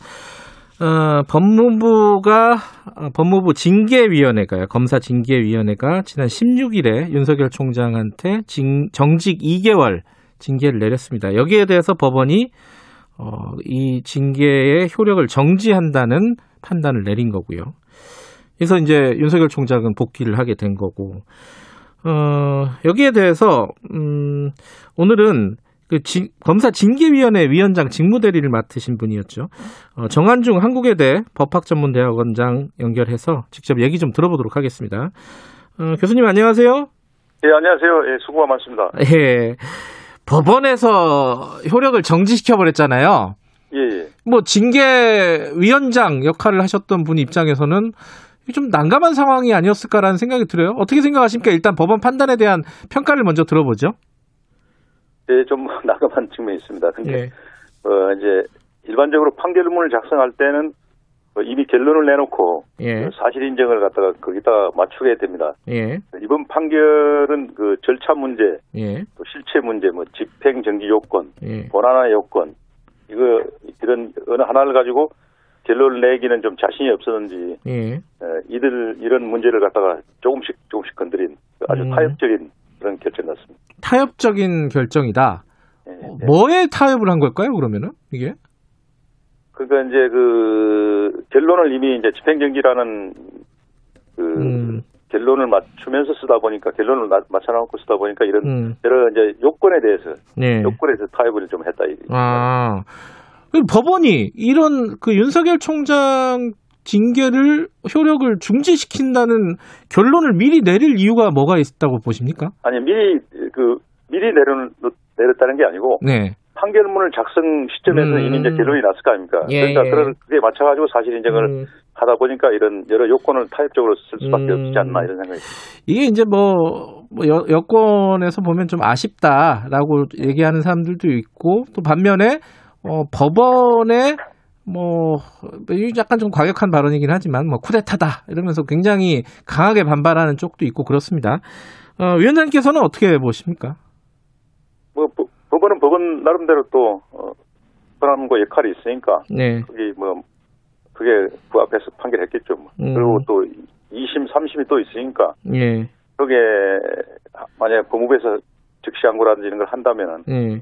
어, 법무부가 어, 법무부 징계위원회가요. 검사 징계위원회가 지난 16일에 윤석열 총장한테 징, 정직 2개월 징계를 내렸습니다. 여기에 대해서 법원이 어, 이 징계의 효력을 정지한다는 판단을 내린 거고요. 그래서 이제 윤석열 총장은 복귀를 하게 된 거고, 어, 여기에 대해서, 음, 오늘은 그 징, 검사 징계위원회 위원장 직무대리를 맡으신 분이었죠. 어, 정한중 한국외대 법학전문대학원장 연결해서 직접 얘기 좀 들어보도록 하겠습니다. 어, 교수님 안녕하세요. 예, 안녕하세요. 예, 수고가 많습니다. 예. 법원에서 효력을 정지시켜 버렸잖아요. 예, 예. 뭐 징계 위원장 역할을 하셨던 분 입장에서는 좀 난감한 상황이 아니었을까라는 생각이 들어요. 어떻게 생각하십니까? 일단 법원 판단에 대한 평가를 먼저 들어보죠. 예, 좀 난감한 측면이 있습니다. 근데 예. 어, 이제 일반적으로 판결문을 작성할 때는 어, 이미 결론을 내놓고 예. 그 사실 인정을 갖다가 거기다 맞추게 됩니다. 예. 이번 판결은 그 절차 문제, 예. 또 실체 문제, 뭐 집행 정지 요건, 예. 본안화 요건 이거 이런 어느 하나를 가지고 결론을 내기는 좀 자신이 없었는지 예. 어, 이들 이런 문제를 갖다가 조금씩 조금씩 건드린 아주 음. 타협적인 그런 결정 같습니다. 타협적인 결정이다. 예, 어, 뭐에 타협을 한 걸까요? 그러면은 이게? 그러니까 이제 그 결론을 이미 이제 집행정지라는 그 음. 결론을 맞추면서 쓰다 보니까 결론을 나- 맞춰놓고 쓰다 보니까 이런 음. 여러 이제 요건에 대해서 네. 요건에서 타협을 좀 했다. 이- 아. 그 법원이 이런 그 윤석열 총장 징계를 효력을 중지시킨다는 결론을 미리 내릴 이유가 뭐가 있다고 보십니까? 아니 미리 그 미리 내려 내렸다는 게 아니고 네. 판결문을 작성 시점에서 음. 이미 이제 결론이 났을 거 아닙니까? 예, 그러니까 예. 그런 그에 맞춰가지고 사실 인정을 음. 하다 보니까 이런 여러 요건을 타협적으로 쓸 수밖에 음. 없지 않나 이런 생각이. 이게 이제 뭐, 뭐 여, 여권에서 보면 좀 아쉽다라고 얘기하는 사람들도 있고 또 반면에 어, 법원의 뭐 약간 좀 과격한 발언이긴 하지만 뭐 쿠데타다 이러면서 굉장히 강하게 반발하는 쪽도 있고 그렇습니다. 어, 위원장님께서는 어떻게 보십니까? 뭐 법- 법원은 법원 나름대로 또 어, 권한과 역할이 있으니까 네. 그게 뭐 그게 그 앞에서 판결했겠죠. 뭐. 음. 그리고 또 2심, 3심이 또 있으니까 예. 그게 만약에 법무부에서 즉시 항고라든지 이런 걸 한다면은 예.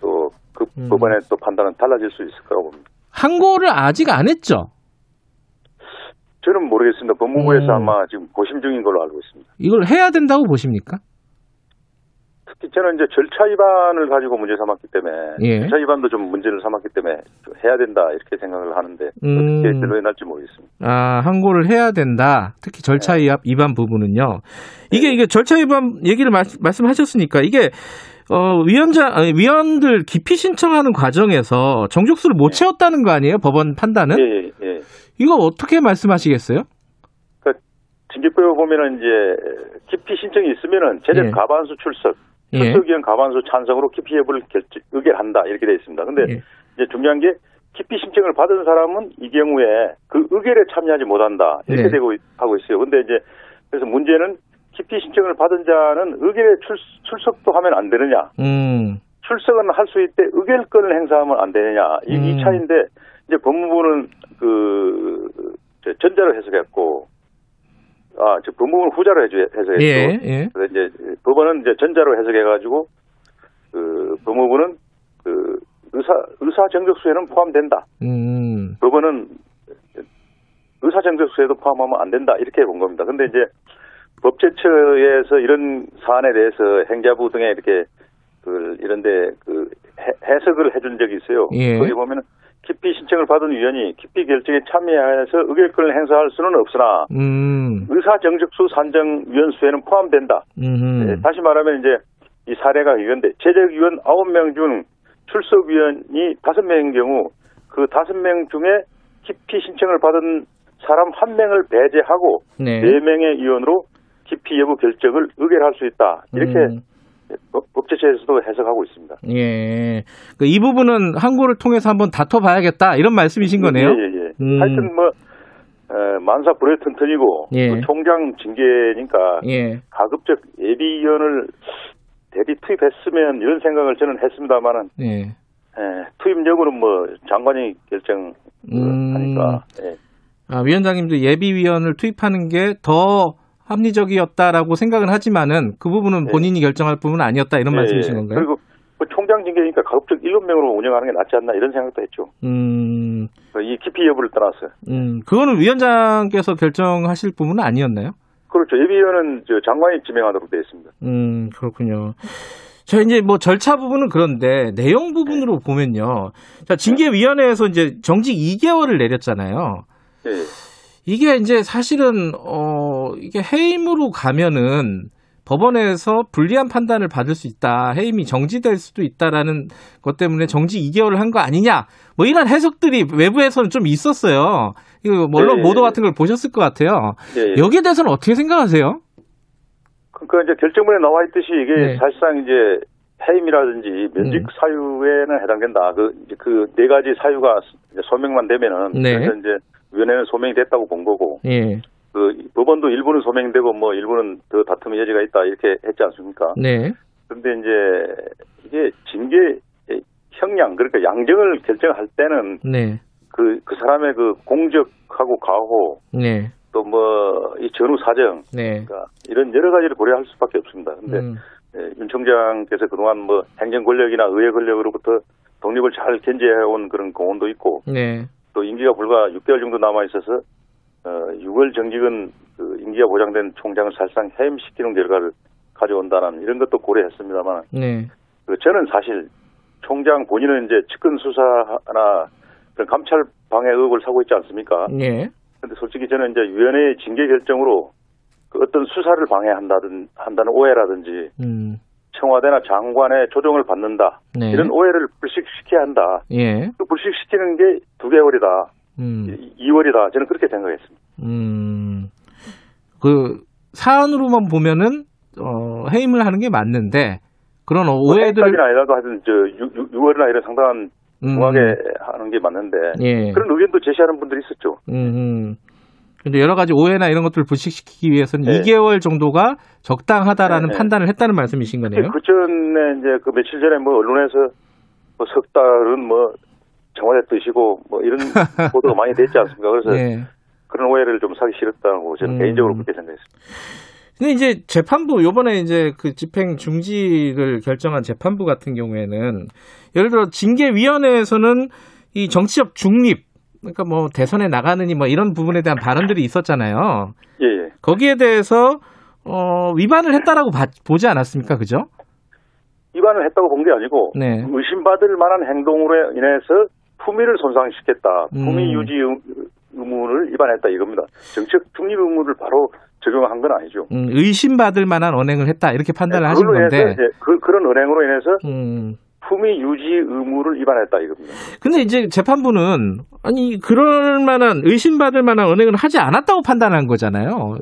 또 그 음. 법원의 또 판단은 달라질 수 있을 거라고 봅니다. 항고를 아직 안 했죠. 저는 모르겠습니다. 법무부에서 음. 아마 지금 고심 중인 걸로 알고 있습니다. 이걸 해야 된다고 보십니까? 특히 저는 이제 절차 위반을 가지고 문제 삼았기 때문에 예. 절차 위반도 좀 문제를 삼았기 때문에 좀 해야 된다 이렇게 생각을 하는데 음. 어떻게 결론이 날지 모르겠습니다. 아, 항고를 해야 된다. 특히 절차 위반, 위반 부분은요. 이게, 이게 절차 위반 얘기를 말, 말씀하셨으니까 이게, 어, 위원장, 아니, 위원들 기피 신청하는 과정에서 정족수를 못 채웠다는 거 아니에요? 법원 판단은? 예, 예, 예. 이거 어떻게 말씀하시겠어요? 그러니까 징계법에 보면은 이제 기피 신청이 있으면은 제적 예. 과반수 출석, 예. 출석 의원 과반수 찬성으로 기피 여부를 결정, 의결한다 이렇게 돼 있습니다. 근데 예. 이제 중요한 게 기피 신청을 받은 사람은 이 경우에 그 의결에 참여하지 못한다 이렇게 네. 되고 있- 하고 있어요. 근데 이제 그래서 문제는 기피 신청을 받은 자는 의결에 출, 출석도 하면 안 되느냐? 음, 출석은 할 수 있대 의결권을 행사하면 안 되느냐 이, 이 음. 차인데 이제 법무부는 그 저, 전자로 해석했고 아 저 법무부는 후자로 해석했고 예, 예. 그래서 이제 법원은 이제 전자로 해석해 가지고 그 법무부는 그 의사 의사 정적수에는 포함된다 음, 법원은 의사 정적수에도 포함하면 안 된다 이렇게 본 겁니다. 근데 이제 법제처에서 이런 사안에 대해서 행자부 등에 이렇게 그 이런데 그 해- 해석을 해준 적이 있어요. 예. 거기 보면 기피 신청을 받은 위원이 기피 결정에 참여해서 의결권을 행사할 수는 없으나 음, 의사 정적수 산정 위원 수에는 포함된다. 음, 예, 다시 말하면 이제 이 사례가 이건데 제적 위원 9명 중 출석 위원이 5명인 경우 그 5명 중에 기피 신청을 받은 사람 한 명을 배제하고 네. 네 명의 위원으로 기피 여부 결정을 의결할 수 있다. 이렇게 음. 법- 법제처에서도 해석하고 있습니다. 예. 그이 부분은 항고를 통해서 한번 다퉈봐야겠다. 이런 말씀이신 거네요? 예, 예, 예. 음. 하여튼 뭐 어, 만사 불의 튼튼이고 예. 또 총장 징계니까 예. 가급적 예비위원을 대비 투입했으면 이런 생각을 저는 했습니다만은 예. 예, 투입 여부는 뭐 장관이 결정하니까 음. 예. 아, 위원장님도 예비위원을 투입하는 게 더 합리적이었다라고 생각은 하지만은 그 부분은 본인이 결정할 부분은 아니었다 이런 예, 말씀이신 예. 건가요? 그리고 뭐 총장 징계니까 가급적 일곱 명으로 운영하는 게 낫지 않나 이런 생각도 했죠. 음, 이 기피 여부를 떠났어요. 음, 그거는 위원장께서 결정하실 부분은 아니었나요? 그렇죠. 예비위원은 저 장관이 지명하도록 되어 있습니다. 음, 그렇군요. 자, 이제 뭐 절차 부분은 그런데 내용 부분으로 보면요. 자, 징계위원회에서 이제 정직 2개월을 내렸잖아요. 예. 이게 이제 사실은, 어, 이게 해임으로 가면은 법원에서 불리한 판단을 받을 수 있다. 해임이 정지될 수도 있다라는 것 때문에 정지 2개월을 한 거 아니냐. 뭐 이런 해석들이 외부에서는 좀 있었어요. 이거 뭐 언론 예, 보도 예. 같은 걸 보셨을 것 같아요. 예, 예. 여기에 대해서는 어떻게 생각하세요? 그러니까 이제 결정문에 나와 있듯이 이게 네. 사실상 이제 해임이라든지 면직 음. 사유에는 해당된다. 그 그 네 가지 사유가 이제 소명만 되면은 네. 그래서 이제 위원회는 소명이 됐다고 본 거고 예. 그 법원도 일부는 소명되고 뭐 일부는 더 다툼의 여지가 있다 이렇게 했지 않습니까? 네. 그런데 이제 이게 징계 형량 그러니까 양정을 결정할 때는 네. 그 그 사람의 그 공적하고 가호 네. 또 뭐 이 전후 사정 네. 그러니까 이런 여러 가지를 고려할 수밖에 없습니다. 근데 음. 예, 윤 총장께서 그동안 뭐 행정 권력이나 의회 권력으로부터 독립을 잘 견제해온 그런 공헌도 있고 네. 또 임기가 불과 6개월 정도 남아 있어서 어, 6월 정직은 그 임기가 보장된 총장을 사실상 해임시키는 결과를 가져온다는 이런 것도 고려했습니다만 네. 그 저는 사실 총장 본인은 이제 측근 수사나 그런 감찰 방해 의혹을 사고 있지 않습니까? 예. 근데 솔직히 저는 이제 위원회의 징계 결정으로 그 어떤 수사를 방해한다든 한다는 오해라든지 음. 청와대나 장관의 조정을 받는다 네. 이런 오해를 불식시켜야 한다. 예. 그 불식시키는 게 두 개월이다, 음. 2월이다. 저는 그렇게 생각했습니다. 음. 그 사안으로만 보면은 어, 해임을 하는 게 맞는데 그런 오해들을 오해까지는 아니라도 하여튼 저 6, 6월이나 이런 상당한 음. 중하게 하는 게 맞는데 예. 그런 의견도 제시하는 분들이 있었죠. 음. 음. 근데 여러 가지 오해나 이런 것들을 불식시키기 위해서는 네. 2개월 정도가 적당하다라는 네, 네. 판단을 했다는 말씀이신 거네요. 그 전에 이제 그 며칠 전에 뭐 언론에서 뭐 석 달은 뭐 청와대 뜻이고 뭐 이런 보도가 많이 됐지 않습니까? 그래서 예. 그런 오해를 좀 사기 싫었다고 저는 음. 개인적으로 그렇게 생각했습니다. 근데 이제 재판부 요번에 이제 그 집행 중지를 결정한 재판부 같은 경우에는 예를 들어 징계 위원회에서는 이 정치적 중립 그러니까 뭐 대선에 나가느니 뭐 이런 부분에 대한 발언들이 있었잖아요. 예, 예. 거기에 대해서 어 위반을 했다라고 봐- 보지 않았습니까? 그죠? 위반을 했다고 본 게 아니고 네. 의심받을 만한 행동으로 인해서 품위를 손상시켰다. 품위 음. 유지 의- 의무를 위반했다 이겁니다. 정책 중립 의무를 바로 적용한 건 아니죠. 음, 의심받을 만한 언행을 했다 이렇게 판단을 하신 그걸로 건데. 이제 그, 그런 은행으로 인해서 음. 품위 유지 의무를 위반했다 이겁니다. 근데 이제 재판부는 아니 그럴 만한 의심받을 만한 언행을 하지 않았다고 판단한 거잖아요.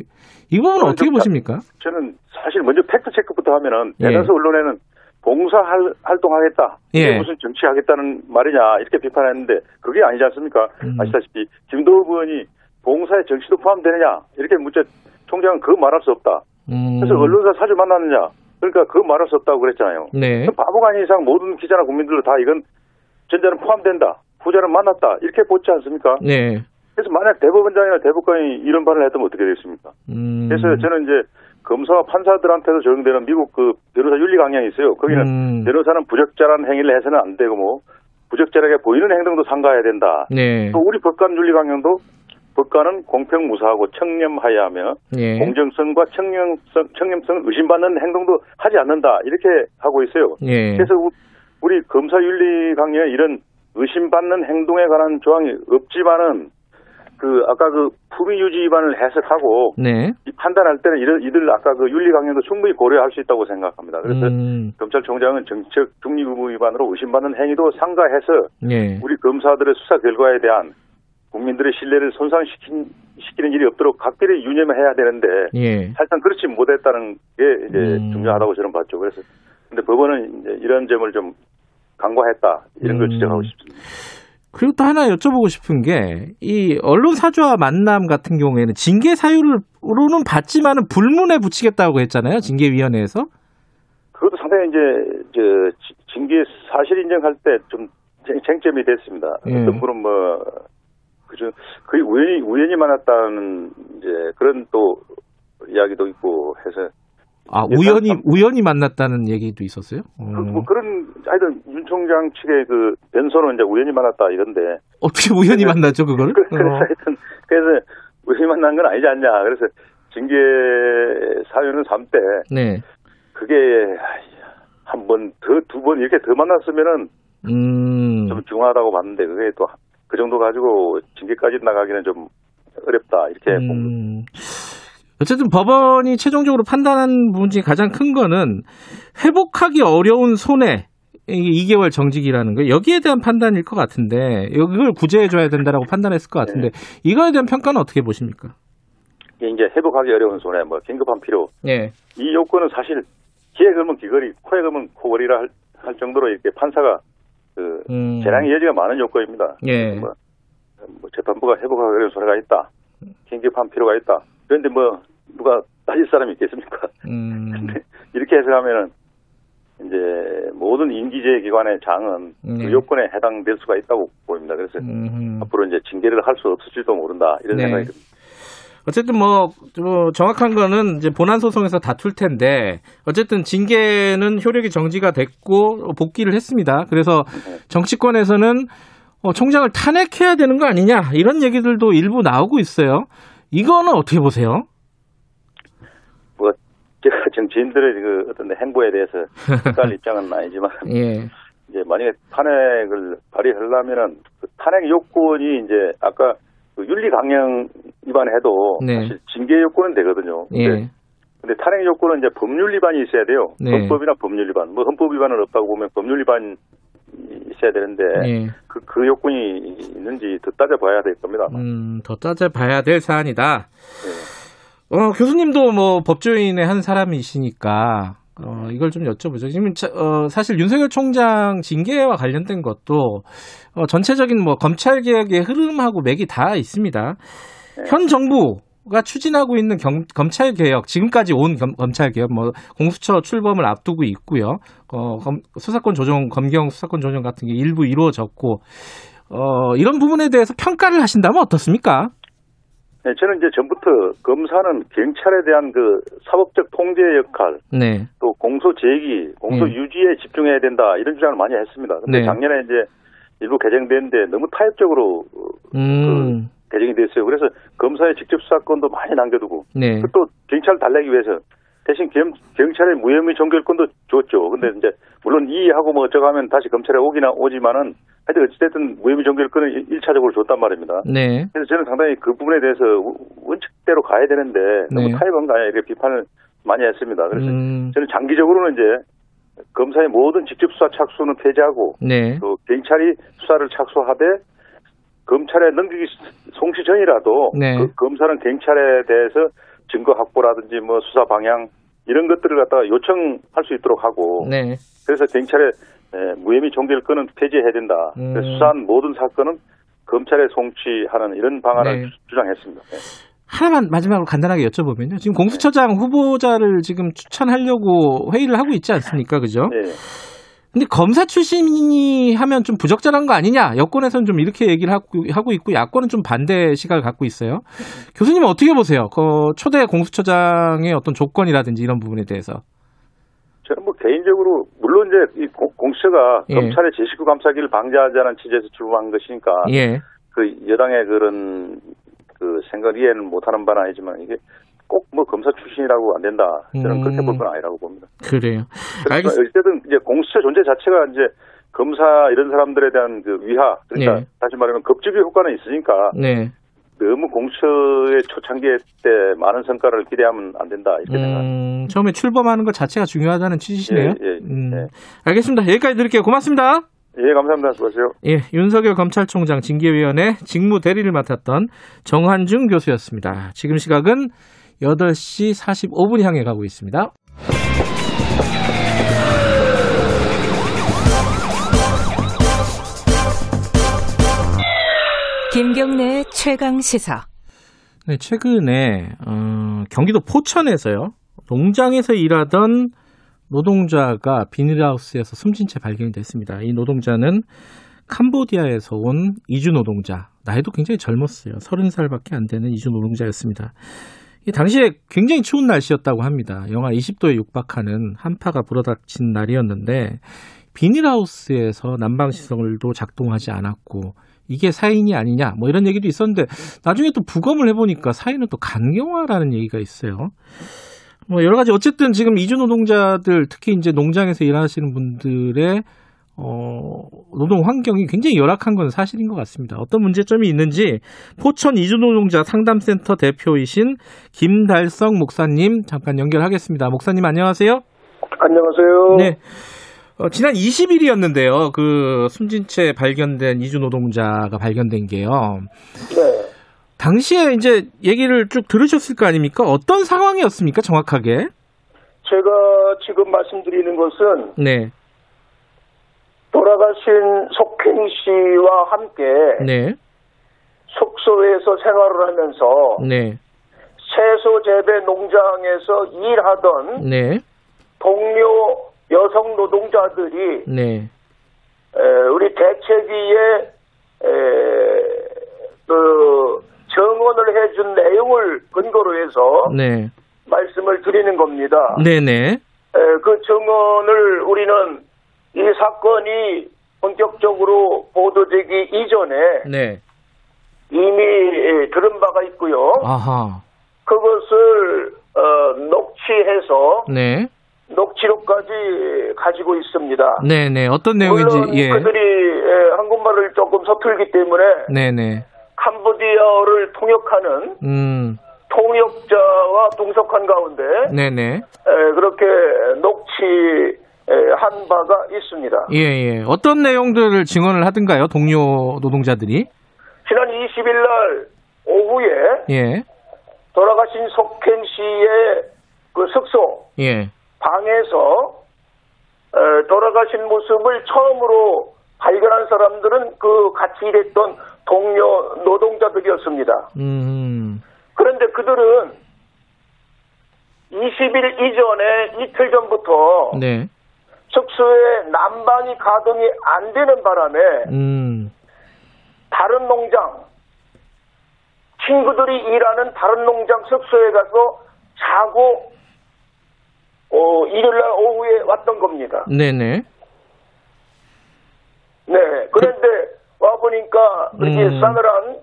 이 부분은 어떻게 좀 보십니까? 저는 사실 먼저 팩트 체크부터 하면은 예. 대다수 언론에는 봉사 할, 활동하겠다. 예. 무슨 정치하겠다는 말이냐 이렇게 비판했는데 그게 아니지 않습니까? 음. 아시다시피 김도읍 의원이 봉사에 정치도 포함되느냐 이렇게 묻자 총장은 그 말할 수 없다. 음. 그래서 언론사 자주 만났느냐 그러니까 그 말할 수 없다고 그랬잖아요. 네. 바보가 아닌 이상 모든 기자나 국민들도 다 이건 전자는 포함된다. 후자는 만났다. 이렇게 보지 않습니까? 네. 그래서 만약 대법원장이나 대법관이 이런 발언을 했다면 어떻게 되겠습니까? 음. 그래서 저는 이제 검사와 판사들한테도 적용되는 미국 그 변호사 윤리 강령이 있어요. 거기는 음. 변호사는 부적절한 행위를 해서는 안 되고 뭐 부적절하게 보이는 행동도 삼가해야 된다. 네. 또 우리 법관 윤리 강령도 법관은 공평 무사하고 청렴하여야 하며 예. 공정성과 청렴성 청렴성을 의심받는 행동도 하지 않는다 이렇게 하고 있어요. 예. 그래서 우- 우리 검사 윤리 강령에 이런 의심받는 행동에 관한 조항이 없지만은 그 아까 그 품위 유지 위반을 해석하고 네. 이 판단할 때는 이들, 이들 아까 그 윤리 강령도 충분히 고려할 수 있다고 생각합니다. 그래서 음. 검찰총장은 정책 중립 의무 위반으로 의심받는 행위도 상가해서 예. 우리 검사들의 수사 결과에 대한 국민들의 신뢰를 손상시키는 시키는 일이 없도록 각별히 유념해야 되는데 예. 사실상 그렇지 못했다는 게 이제 음. 중요하다고 저는 봤죠. 그래서 근데 법원은 이제 이런 점을 좀 간과했다 이런 걸 음. 지적하고 싶습니다. 그리고 또 하나 여쭤보고 싶은 게 이 언론 사주와 만남 같은 경우에는 징계 사유로는 받지만은 불문에 붙이겠다고 했잖아요. 징계위원회에서. 그것도 상당히 이제 저 지- 징계 사실 인정할 때 좀 쟁점이 됐습니다. 예. 어떤 분은 뭐 그저 거의 우연히 우연히 만났다는 이제 그런 또 이야기도 있고 해서 아, 이제 우연히, 참- 우연히 만났다는 얘기도 있었어요? 그, 음. 뭐 그런 하여튼 윤 총장 측의 그 변소는 이제 우연히 만났다 이런데 어떻게 우연히 만났죠, 그거를? 그- 그래서 어. 하여튼 그래서 우연히 만난 건 아니지 않냐 그래서 징계 사유는 3대 네. 그게 한 번 더 두 번 이렇게 더 만났으면은 음. 좀 중하다고 봤는데 그게 또 그 정도 가지고 징계까지 나가기는 좀 어렵다 이렇게. 음. 어쨌든 법원이 최종적으로 판단한 부분 중에 가장 큰 거는 회복하기 어려운 손해. 이게 2개월 정직이라는 거 여기에 대한 판단일 것 같은데 이걸 구제해줘야 된다라고 판단했을 것 같은데 이거에 대한 평가는 어떻게 보십니까? 이게 이제 회복하기 어려운 손해 뭐 긴급한 필요 예. 이 요건은 사실 걸면 귀걸이 코에 걸면 코걸이라 할, 할 정도로 이렇게 판사가 그 음. 재량의 여지가 많은 요건입니다. 예. 뭐, 뭐 재판부가 회복하기 어려운 손해가 있다. 긴급한 필요가 있다. 그런데 뭐 누가 따질 사람이 있겠습니까? 음. 이렇게 해석하면은 이제 모든 인기제 기관의 장은 네. 그 요건에 해당될 수가 있다고 보입니다. 그래서 음. 앞으로 이제 징계를 할 수 없을지도 모른다 이런 네. 생각이 듭니다. 어쨌든 뭐, 뭐 정확한 거는 이제 본안 소송에서 다툴 텐데 어쨌든 징계는 효력이 정지가 됐고 복귀를 했습니다. 그래서 정치권에서는 어, 총장을 탄핵해야 되는 거 아니냐 이런 얘기들도 일부 나오고 있어요. 이거는 어떻게 보세요? 뭐 제가 정치인들의 그 어떤 행보에 대해서 헷갈 입장은 아니지만 예. 이제 만약에 탄핵을 발의하려면은 그 탄핵 요건이 이제 아까 그 윤리 강령 위반해도 네. 사실 징계 요건은 되거든요. 근데, 예. 근데 탄핵 요건은 이제 법률 위반이 있어야 돼요. 네. 헌법이나 법률 위반. 뭐 헌법 위반은 없다고 보면 법률 위반 있어야 되는데 예. 그, 그 요건이 있는지 더 따져봐야 될 겁니다. 음, 더 따져봐야 될 사안이다. 네. 어, 교수님도 뭐 법조인의 한 사람이시니까 어, 이걸 좀 여쭤보죠. 지금 자- 어, 사실 윤석열 총장 징계와 관련된 것도 어, 전체적인 뭐 검찰 개혁의 흐름하고 맥이 다 있습니다. 현 정부가 추진하고 있는 경- 검찰 개혁, 지금까지 온 검, 검찰 개혁, 뭐 공수처 출범을 앞두고 있고요. 어, 검- 수사권 조정, 검경 수사권 조정 같은 게 일부 이루어졌고 어, 이런 부분에 대해서 평가를 하신다면 어떻습니까? 네, 저는 이제 전부터 검사는 경찰에 대한 그 사법적 통제 역할, 네. 또 공소 제기, 공소 네. 유지에 집중해야 된다 이런 주장을 많이 했습니다. 근데 네. 작년에 이제 일부 개정됐는데 너무 타협적으로 음. 개정이 됐어요. 그래서 검사의 직접 수사권도 많이 남겨두고 네. 그또 경찰 달래기 위해서 대신 겸, 경찰의 무혐의 종결권도 줬죠. 근데 이제 물론 이의하고 뭐 어쩌고 하면 다시 검찰에 오기나 오지만은 하여튼 어찌됐든 무혐의 종결권을 1차적으로 줬단 말입니다. 네. 그래서 저는 상당히 그 부분에 대해서 원칙대로 가야 되는데 너무 네. 타협한 거 아니야 이렇게 비판을 많이 했습니다. 그래서 음. 저는 장기적으로는 이제 검사의 모든 직접 수사 착수는 폐지하고 네. 또 경찰이 수사를 착수하되 검찰에 넘기기 송치 전이라도 네. 그 검사는 경찰에 대해서 증거 확보라든지 뭐 수사 방향 이런 것들을 갖다가 요청할 수 있도록 하고 네. 그래서 경찰의 에, 무혐의 종결권은 폐지해야 된다. 음. 수사한 모든 사건은 검찰에 송치하는 이런 방안을 네. 주- 주장했습니다. 네. 하나만 마지막으로 간단하게 여쭤보면요. 지금 공수처장 후보자를 지금 추천하려고 회의를 하고 있지 않습니까? 그죠? 네. 근데 검사 출신이 하면 좀 부적절한 거 아니냐? 여권에서는 좀 이렇게 얘기를 하고, 하고 있고, 야권은 좀 반대 시각을 갖고 있어요. 교수님은 어떻게 보세요? 그 초대 공수처장의 어떤 조건이라든지 이런 부분에 대해서. 저는 뭐 개인적으로 물론 이제 이 공- 공수처가 예. 검찰의 제19 감사기를 방지하자는 취지에서 출범한 것이니까 예. 그 여당의 그런 그 생각을 이해는 못하는 바는 아니지만 이게 꼭 뭐 검사 출신이라고 안 된다. 저는 음. 그렇게 볼 건 아니라고 봅니다. 그래요. 그래서 알겠습니다. 어쨌든 이제 공수처 존재 자체가 이제 검사 이런 사람들에 대한 그 위하 그러니까 네. 다시 말하면 급집의 효과는 있으니까 네. 너무 공수처의 초창기 때 많은 성과를 기대하면 안 된다 이렇게 생각합니다. 음, 처음에 출범하는 것 자체가 중요하다는 취지시네요. 예, 예, 음. 예. 알겠습니다. 여기까지 드릴게요. 고맙습니다. 예, 감사합니다. 수고하세요. 예, 윤석열 검찰총장 징계위원회 직무 대리를 맡았던 정한중 교수였습니다. 지금 시각은 8시 45분 향해 가고 있습니다. 김경래 최강 시사. 네, 최근에 어, 경기도 포천에서요. 농장에서 일하던 노동자가 비닐하우스에서 숨진 채 발견이 됐습니다. 이 노동자는 캄보디아에서 온 이주 노동자. 나이도 굉장히 젊었어요. 30살밖에 안 되는 이주 노동자였습니다. 이 당시에 굉장히 추운 날씨였다고 합니다. 영하 20도에 육박하는 한파가 불어닥친 날이었는데 비닐하우스에서 난방시설도 작동하지 않았고 이게 사인이 아니냐 뭐 이런 얘기도 있었는데 나중에 또 부검을 해보니까 사인은 또 간경화라는 얘기가 있어요. 뭐 여러 가지 어쨌든 지금 이주 노동자들 특히 이제 농장에서 일하시는 분들의 어, 노동 환경이 굉장히 열악한 건 사실인 것 같습니다. 어떤 문제점이 있는지 포천 이주노동자 상담센터 대표이신 김달성 목사님 잠깐 연결하겠습니다. 목사님 안녕하세요. 안녕하세요. 네. 어, 지난 20일이었는데요. 그 숨진 채 발견된 이주 노동자가 발견된 게요. 네. 당시에 이제 얘기를 쭉 들으셨을 거 아닙니까? 어떤 상황이었습니까? 정확하게? 제가 지금 말씀드리는 것은 네. 돌아가신 속행 씨와 함께 네. 숙소에서 생활을 하면서 네. 채소 재배 농장에서 일하던 네. 동료 여성 노동자들이 네. 에, 우리 대책위에 에, 그 정언을 해준 내용을 근거로 해서 네. 말씀을 드리는 겁니다. 네네. 에, 그 정언을 우리는 이 사건이 본격적으로 보도되기 이전에 네. 이미 에, 들은 바가 있고요. 아하. 그것을 어, 녹취해서 네. 녹취록까지 가지고 있습니다. 네네. 어떤 내용인지, 물론 예. 그들이 에, 한국말을 조금 서툴기 때문에 네네. 캄보디아어를 통역하는 음. 통역자와 동석한 가운데 네네. 에, 그렇게 녹취 한 바가 있습니다. 예, 예. 어떤 내용들을 증언을 하든가요? 동료 노동자들이? 지난 20일 날 오후에 예. 돌아가신 속행 씨의 그 숙소 예. 방에서 에, 돌아가신 모습을 처음으로 발견한 사람들은 그 같이 일했던 동료 노동자들이었습니다. 음. 그런데 그들은 20일 이전에 이틀 전부터 네. 숙소에 난방이 가동이 안 되는 바람에 음. 다른 농장 친구들이 일하는 다른 농장 숙소에 가서 자고 어, 일요일 날 오후에 왔던 겁니다. 네네. 네. 그런데 와 보니까 그렇게 음. 싸늘한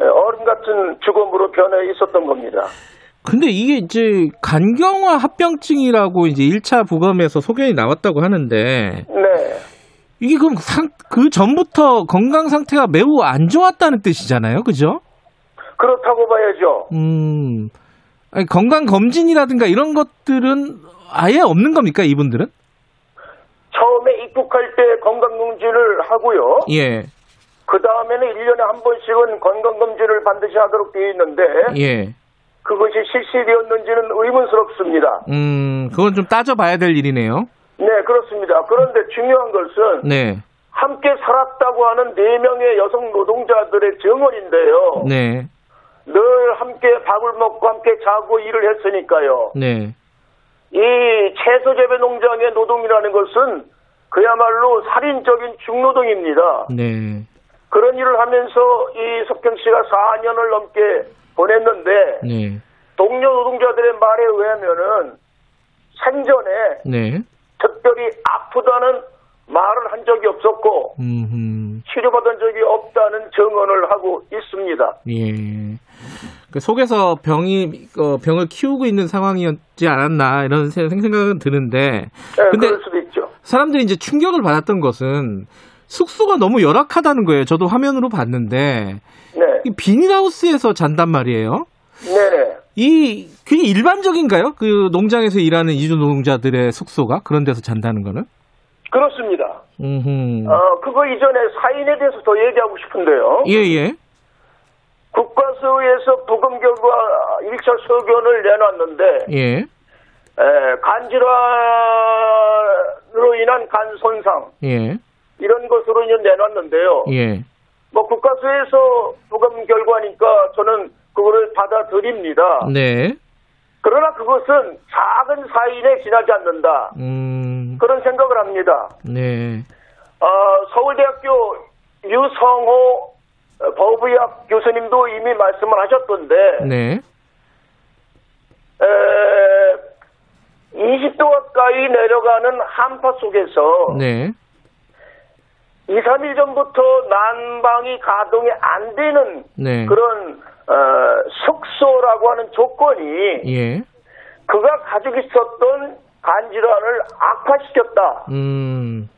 에, 얼음 같은 죽음으로 변해 있었던 겁니다. 근데 이게 이제 간경화 합병증이라고 이제 1차 부검에서 소견이 나왔다고 하는데 네. 이게 그럼 상, 그 전부터 건강 상태가 매우 안 좋았다는 뜻이잖아요. 그죠? 그렇다고 봐야죠. 음. 아니, 건강 검진이라든가 이런 것들은 아예 없는 겁니까, 이분들은? 처음에 입국할 때 건강 검진을 하고요. 예. 그 다음에는 1년에 한 번씩은 건강검진을 반드시 하도록 되어 있는데 예. 그것이 실시되었는지는 의문스럽습니다. 음, 그건 좀 따져봐야 될 일이네요. 네, 그렇습니다. 그런데 중요한 것은 네. 함께 살았다고 하는 네명의 여성 노동자들의 증언인데요. 네. 늘 함께 밥을 먹고 함께 자고 일을 했으니까요. 네. 이 채소 재배 농장의 노동이라는 것은 그야말로 살인적인 중노동입니다. 네. 그런 일을 하면서 이 석경 씨가 4년을 넘게 보냈는데 네. 동료 노동자들의 말에 의하면은 생전에 네. 특별히 아프다는 말을 한 적이 없었고 음, 치료받은 적이 없다는 증언을 하고 있습니다. 예. 그 속에서 병이 어, 병을 키우고 있는 상황이었지 않았나 이런 세- 생각은 드는데 네, 근데 그럴 수도 있죠. 사람들이 이제 충격을 받았던 것은 숙소가 너무 열악하다는 거예요. 저도 화면으로 봤는데 네, 이 비닐하우스에서 잔단 말이에요. 네. 이 그게 일반적인가요? 그 농장에서 일하는 이주 노동자들의 숙소가 그런 데서 잔다는 거는? 그렇습니다. 음. 어, 그거 이전에 사인에 대해서 더 얘기하고 싶은데요. 예, 예. 국가서에서 부검 결과 1차 소견을 내놨는데 예. 에, 간질환으로 인한 간 손상 예. 이런 것으로 이제 내놨는데요. 예. 뭐 국가서에서 부검 결과니까 저는 그거를 받아들입니다. 네. 그러나 그것은 작은 사인에 지나지 않는다. 음, 그런 생각을 합니다. 네. 어, 서울대학교 유성호 어, 법의학 교수님도 이미 말씀을 하셨던데 네. 에, 20도 가까이 내려가는 한파 속에서 네. 2, 3일 전부터 난방이 가동이 안 되는 네. 그런 어, 숙소라고 하는 조건이 예. 그가 가지고 있었던 간질환을 악화시켰다. 음,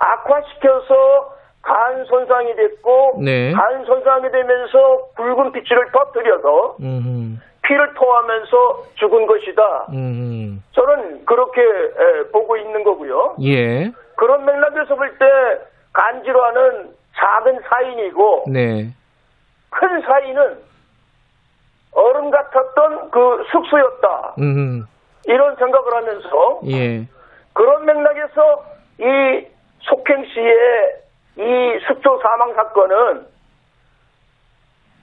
악화시켜서 간 손상이 됐고 네. 간 손상이 되면서 붉은 피치를 터뜨려서 음, 피를 토하면서 죽은 것이다. 음, 저는 그렇게 에, 보고 있는 거고요. 예. 그런 맥락에서 볼 때 간질환은 작은 사인이고 네. 큰 사인은 얼음 같았던 그 숙소였다. 음, 이런 생각을 하면서 예. 그런 맥락에서 이 속행 씨의 이 숙소 사망 사건은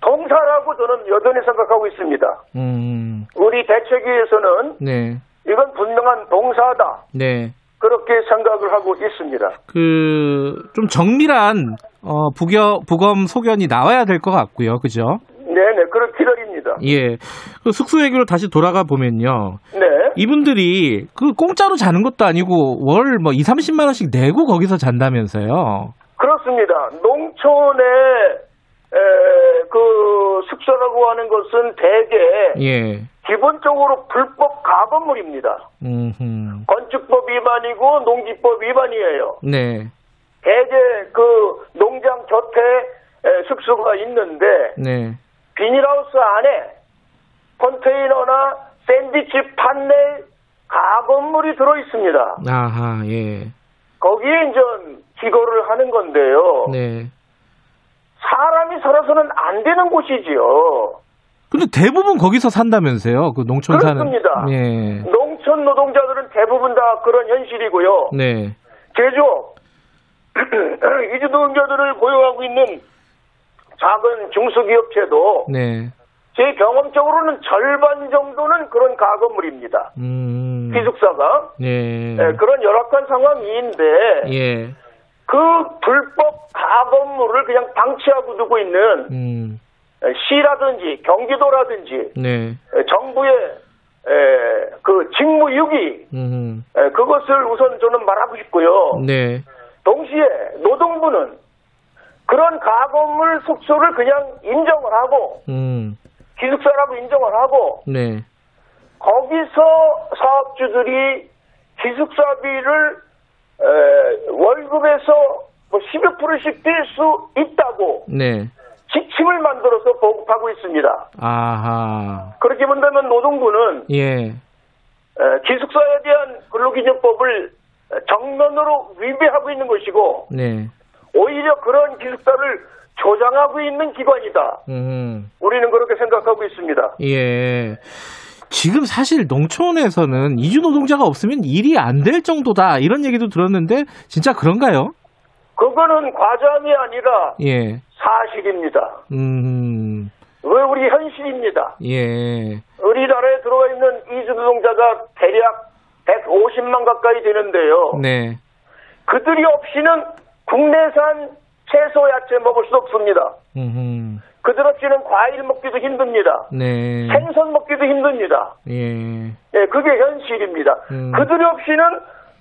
동사라고 저는 여전히 생각하고 있습니다. 음, 우리 대책위에서는 네. 이건 분명한 동사다. 네. 그렇게 생각을 하고 있습니다. 그, 좀 정밀한, 어, 부겨, 부검 소견이 나와야 될 것 같고요. 그죠? 네네, 그런 기다립니다. 예. 그 숙소 얘기로 다시 돌아가 보면요. 네. 이분들이 그 공짜로 자는 것도 아니고 월 뭐 2, 30만 원씩 내고 거기서 잔다면서요. 그렇습니다. 농촌의 에, 그 숙소라고 하는 것은 대개 예. 기본적으로 불법 가건물입니다. 음, 건축법 위반이고 농지법 위반이에요. 네. 대개 그 농장 곁에 에, 숙소가 있는데 네. 비닐하우스 안에 컨테이너나 샌드위치 판넬 가건물이 들어 있습니다. 아하, 예. 거기에 이제 기거를 하는 건데요. 네. 사람이 살아서는 안 되는 곳이지요. 근데 대부분 거기서 산다면서요. 그 농촌 사는. 그렇습니다. 예. 농촌 노동자들은 대부분 다 그런 현실이고요. 네. 제조업, 이주 노동자들을 고용하고 있는 작은 중소기업체도 네. 제 경험적으로는 절반 정도는 그런 가건물입니다. 음. 기숙사가 예. 예, 그런 열악한 상황인데 예. 그 불법 가건물을 그냥 방치하고 두고 있는 음. 에, 시라든지 경기도라든지 네. 에, 정부의 에, 그 직무유기 음. 에, 그것을 우선 저는 말하고 싶고요. 네. 동시에 노동부는 그런 가건물 숙소를 그냥 인정을 하고 음. 기숙사라고 인정을 하고 네. 거기서 사업주들이 기숙사비를 에, 월급에서 뭐 10여 프로씩 뛸수 있다고 네. 지침을 만들어서 보급하고 있습니다. 아하. 그렇게 본다면 노동부는 예. 에, 기숙사에 대한 근로기준법을 정면으로 위배하고 있는 것이고 네. 오히려 그런 기숙사를 조장하고 있는 기관이다. 음. 우리는 그렇게 생각하고 있습니다. 예. 지금 사실 농촌에서는 이주 노동자가 없으면 일이 안 될 정도다 이런 얘기도 들었는데 진짜 그런가요? 그거는 과장이 아니라 예. 사실입니다. 음. 왜 우리 현실입니다. 예. 우리나라에 들어와 있는 이주 노동자가 대략 150만 가까이 되는데요. 네. 그들이 없이는 국내산 채소 야채 먹을 수 없습니다. 음. 그들 없이는 과일 먹기도 힘듭니다. 네. 생선 먹기도 힘듭니다. 예. 예, 그게 현실입니다. 음. 그들이 없이는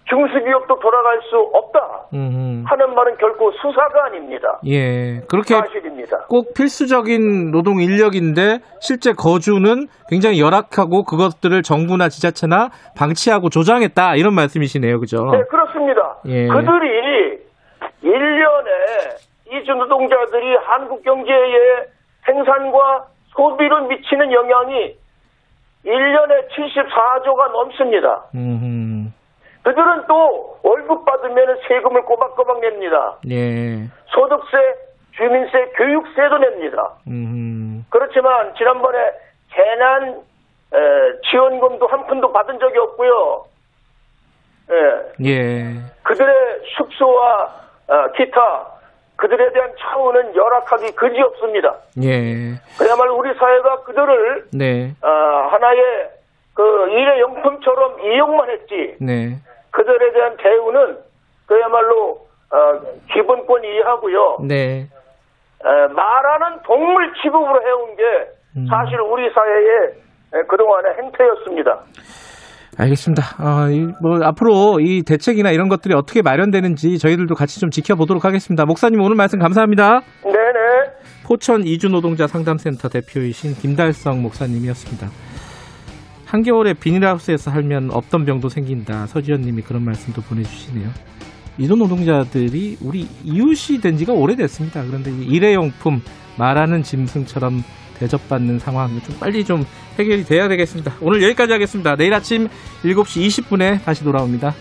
중소기업도 돌아갈 수 없다 음. 하는 말은 결코 수사가 아닙니다. 예. 그렇게 사실입니다. 꼭 필수적인 노동 인력인데 실제 거주는 굉장히 열악하고 그것들을 정부나 지자체나 방치하고 조장했다 이런 말씀이시네요. 그죠? 네, 그렇습니다. 예. 그들이 1년에 이주 노동자들이 한국 경제에 생산과 소비로 미치는 영향이 1년에 74조가 넘습니다. 음. 그들은 또 월급 받으면 세금을 꼬박꼬박 냅니다. 예. 소득세, 주민세, 교육세도 냅니다. 음. 그렇지만 지난번에 재난 에, 지원금도 한 푼도 받은 적이 없고요. 예, 예. 그들의 숙소와 어, 기타 그들에 대한 처우는 열악하기 그지 없습니다. 예. 그야말로 우리 사회가 그들을 네. 어, 하나의 그 일회용품처럼 이용만 했지 네. 그들에 대한 대우는 그야말로 어, 기본권 이해하고요. 네. 에, 말하는 동물 취급으로 해온 게 음. 사실 우리 사회의 에, 그동안의 행태였습니다. 알겠습니다. 아, 이, 뭐 앞으로 이 대책이나 이런 것들이 어떻게 마련되는지 저희들도 같이 좀 지켜보도록 하겠습니다. 목사님 오늘 말씀 감사합니다. 네네. 포천 이주노동자 상담센터 대표이신 김달성 목사님이었습니다. 한겨울에 비닐하우스에서 살면 없던 병도 생긴다. 서지현님이 그런 말씀도 보내주시네요. 이주노동자들이 우리 이웃이 된 지가 오래됐습니다. 그런데 이 일회용품 말하는 짐승처럼 대접받는 상황 좀 빨리 좀 해결이 돼야 되겠습니다. 오늘 여기까지 하겠습니다. 내일 아침 7시 20분에 다시 돌아옵니다.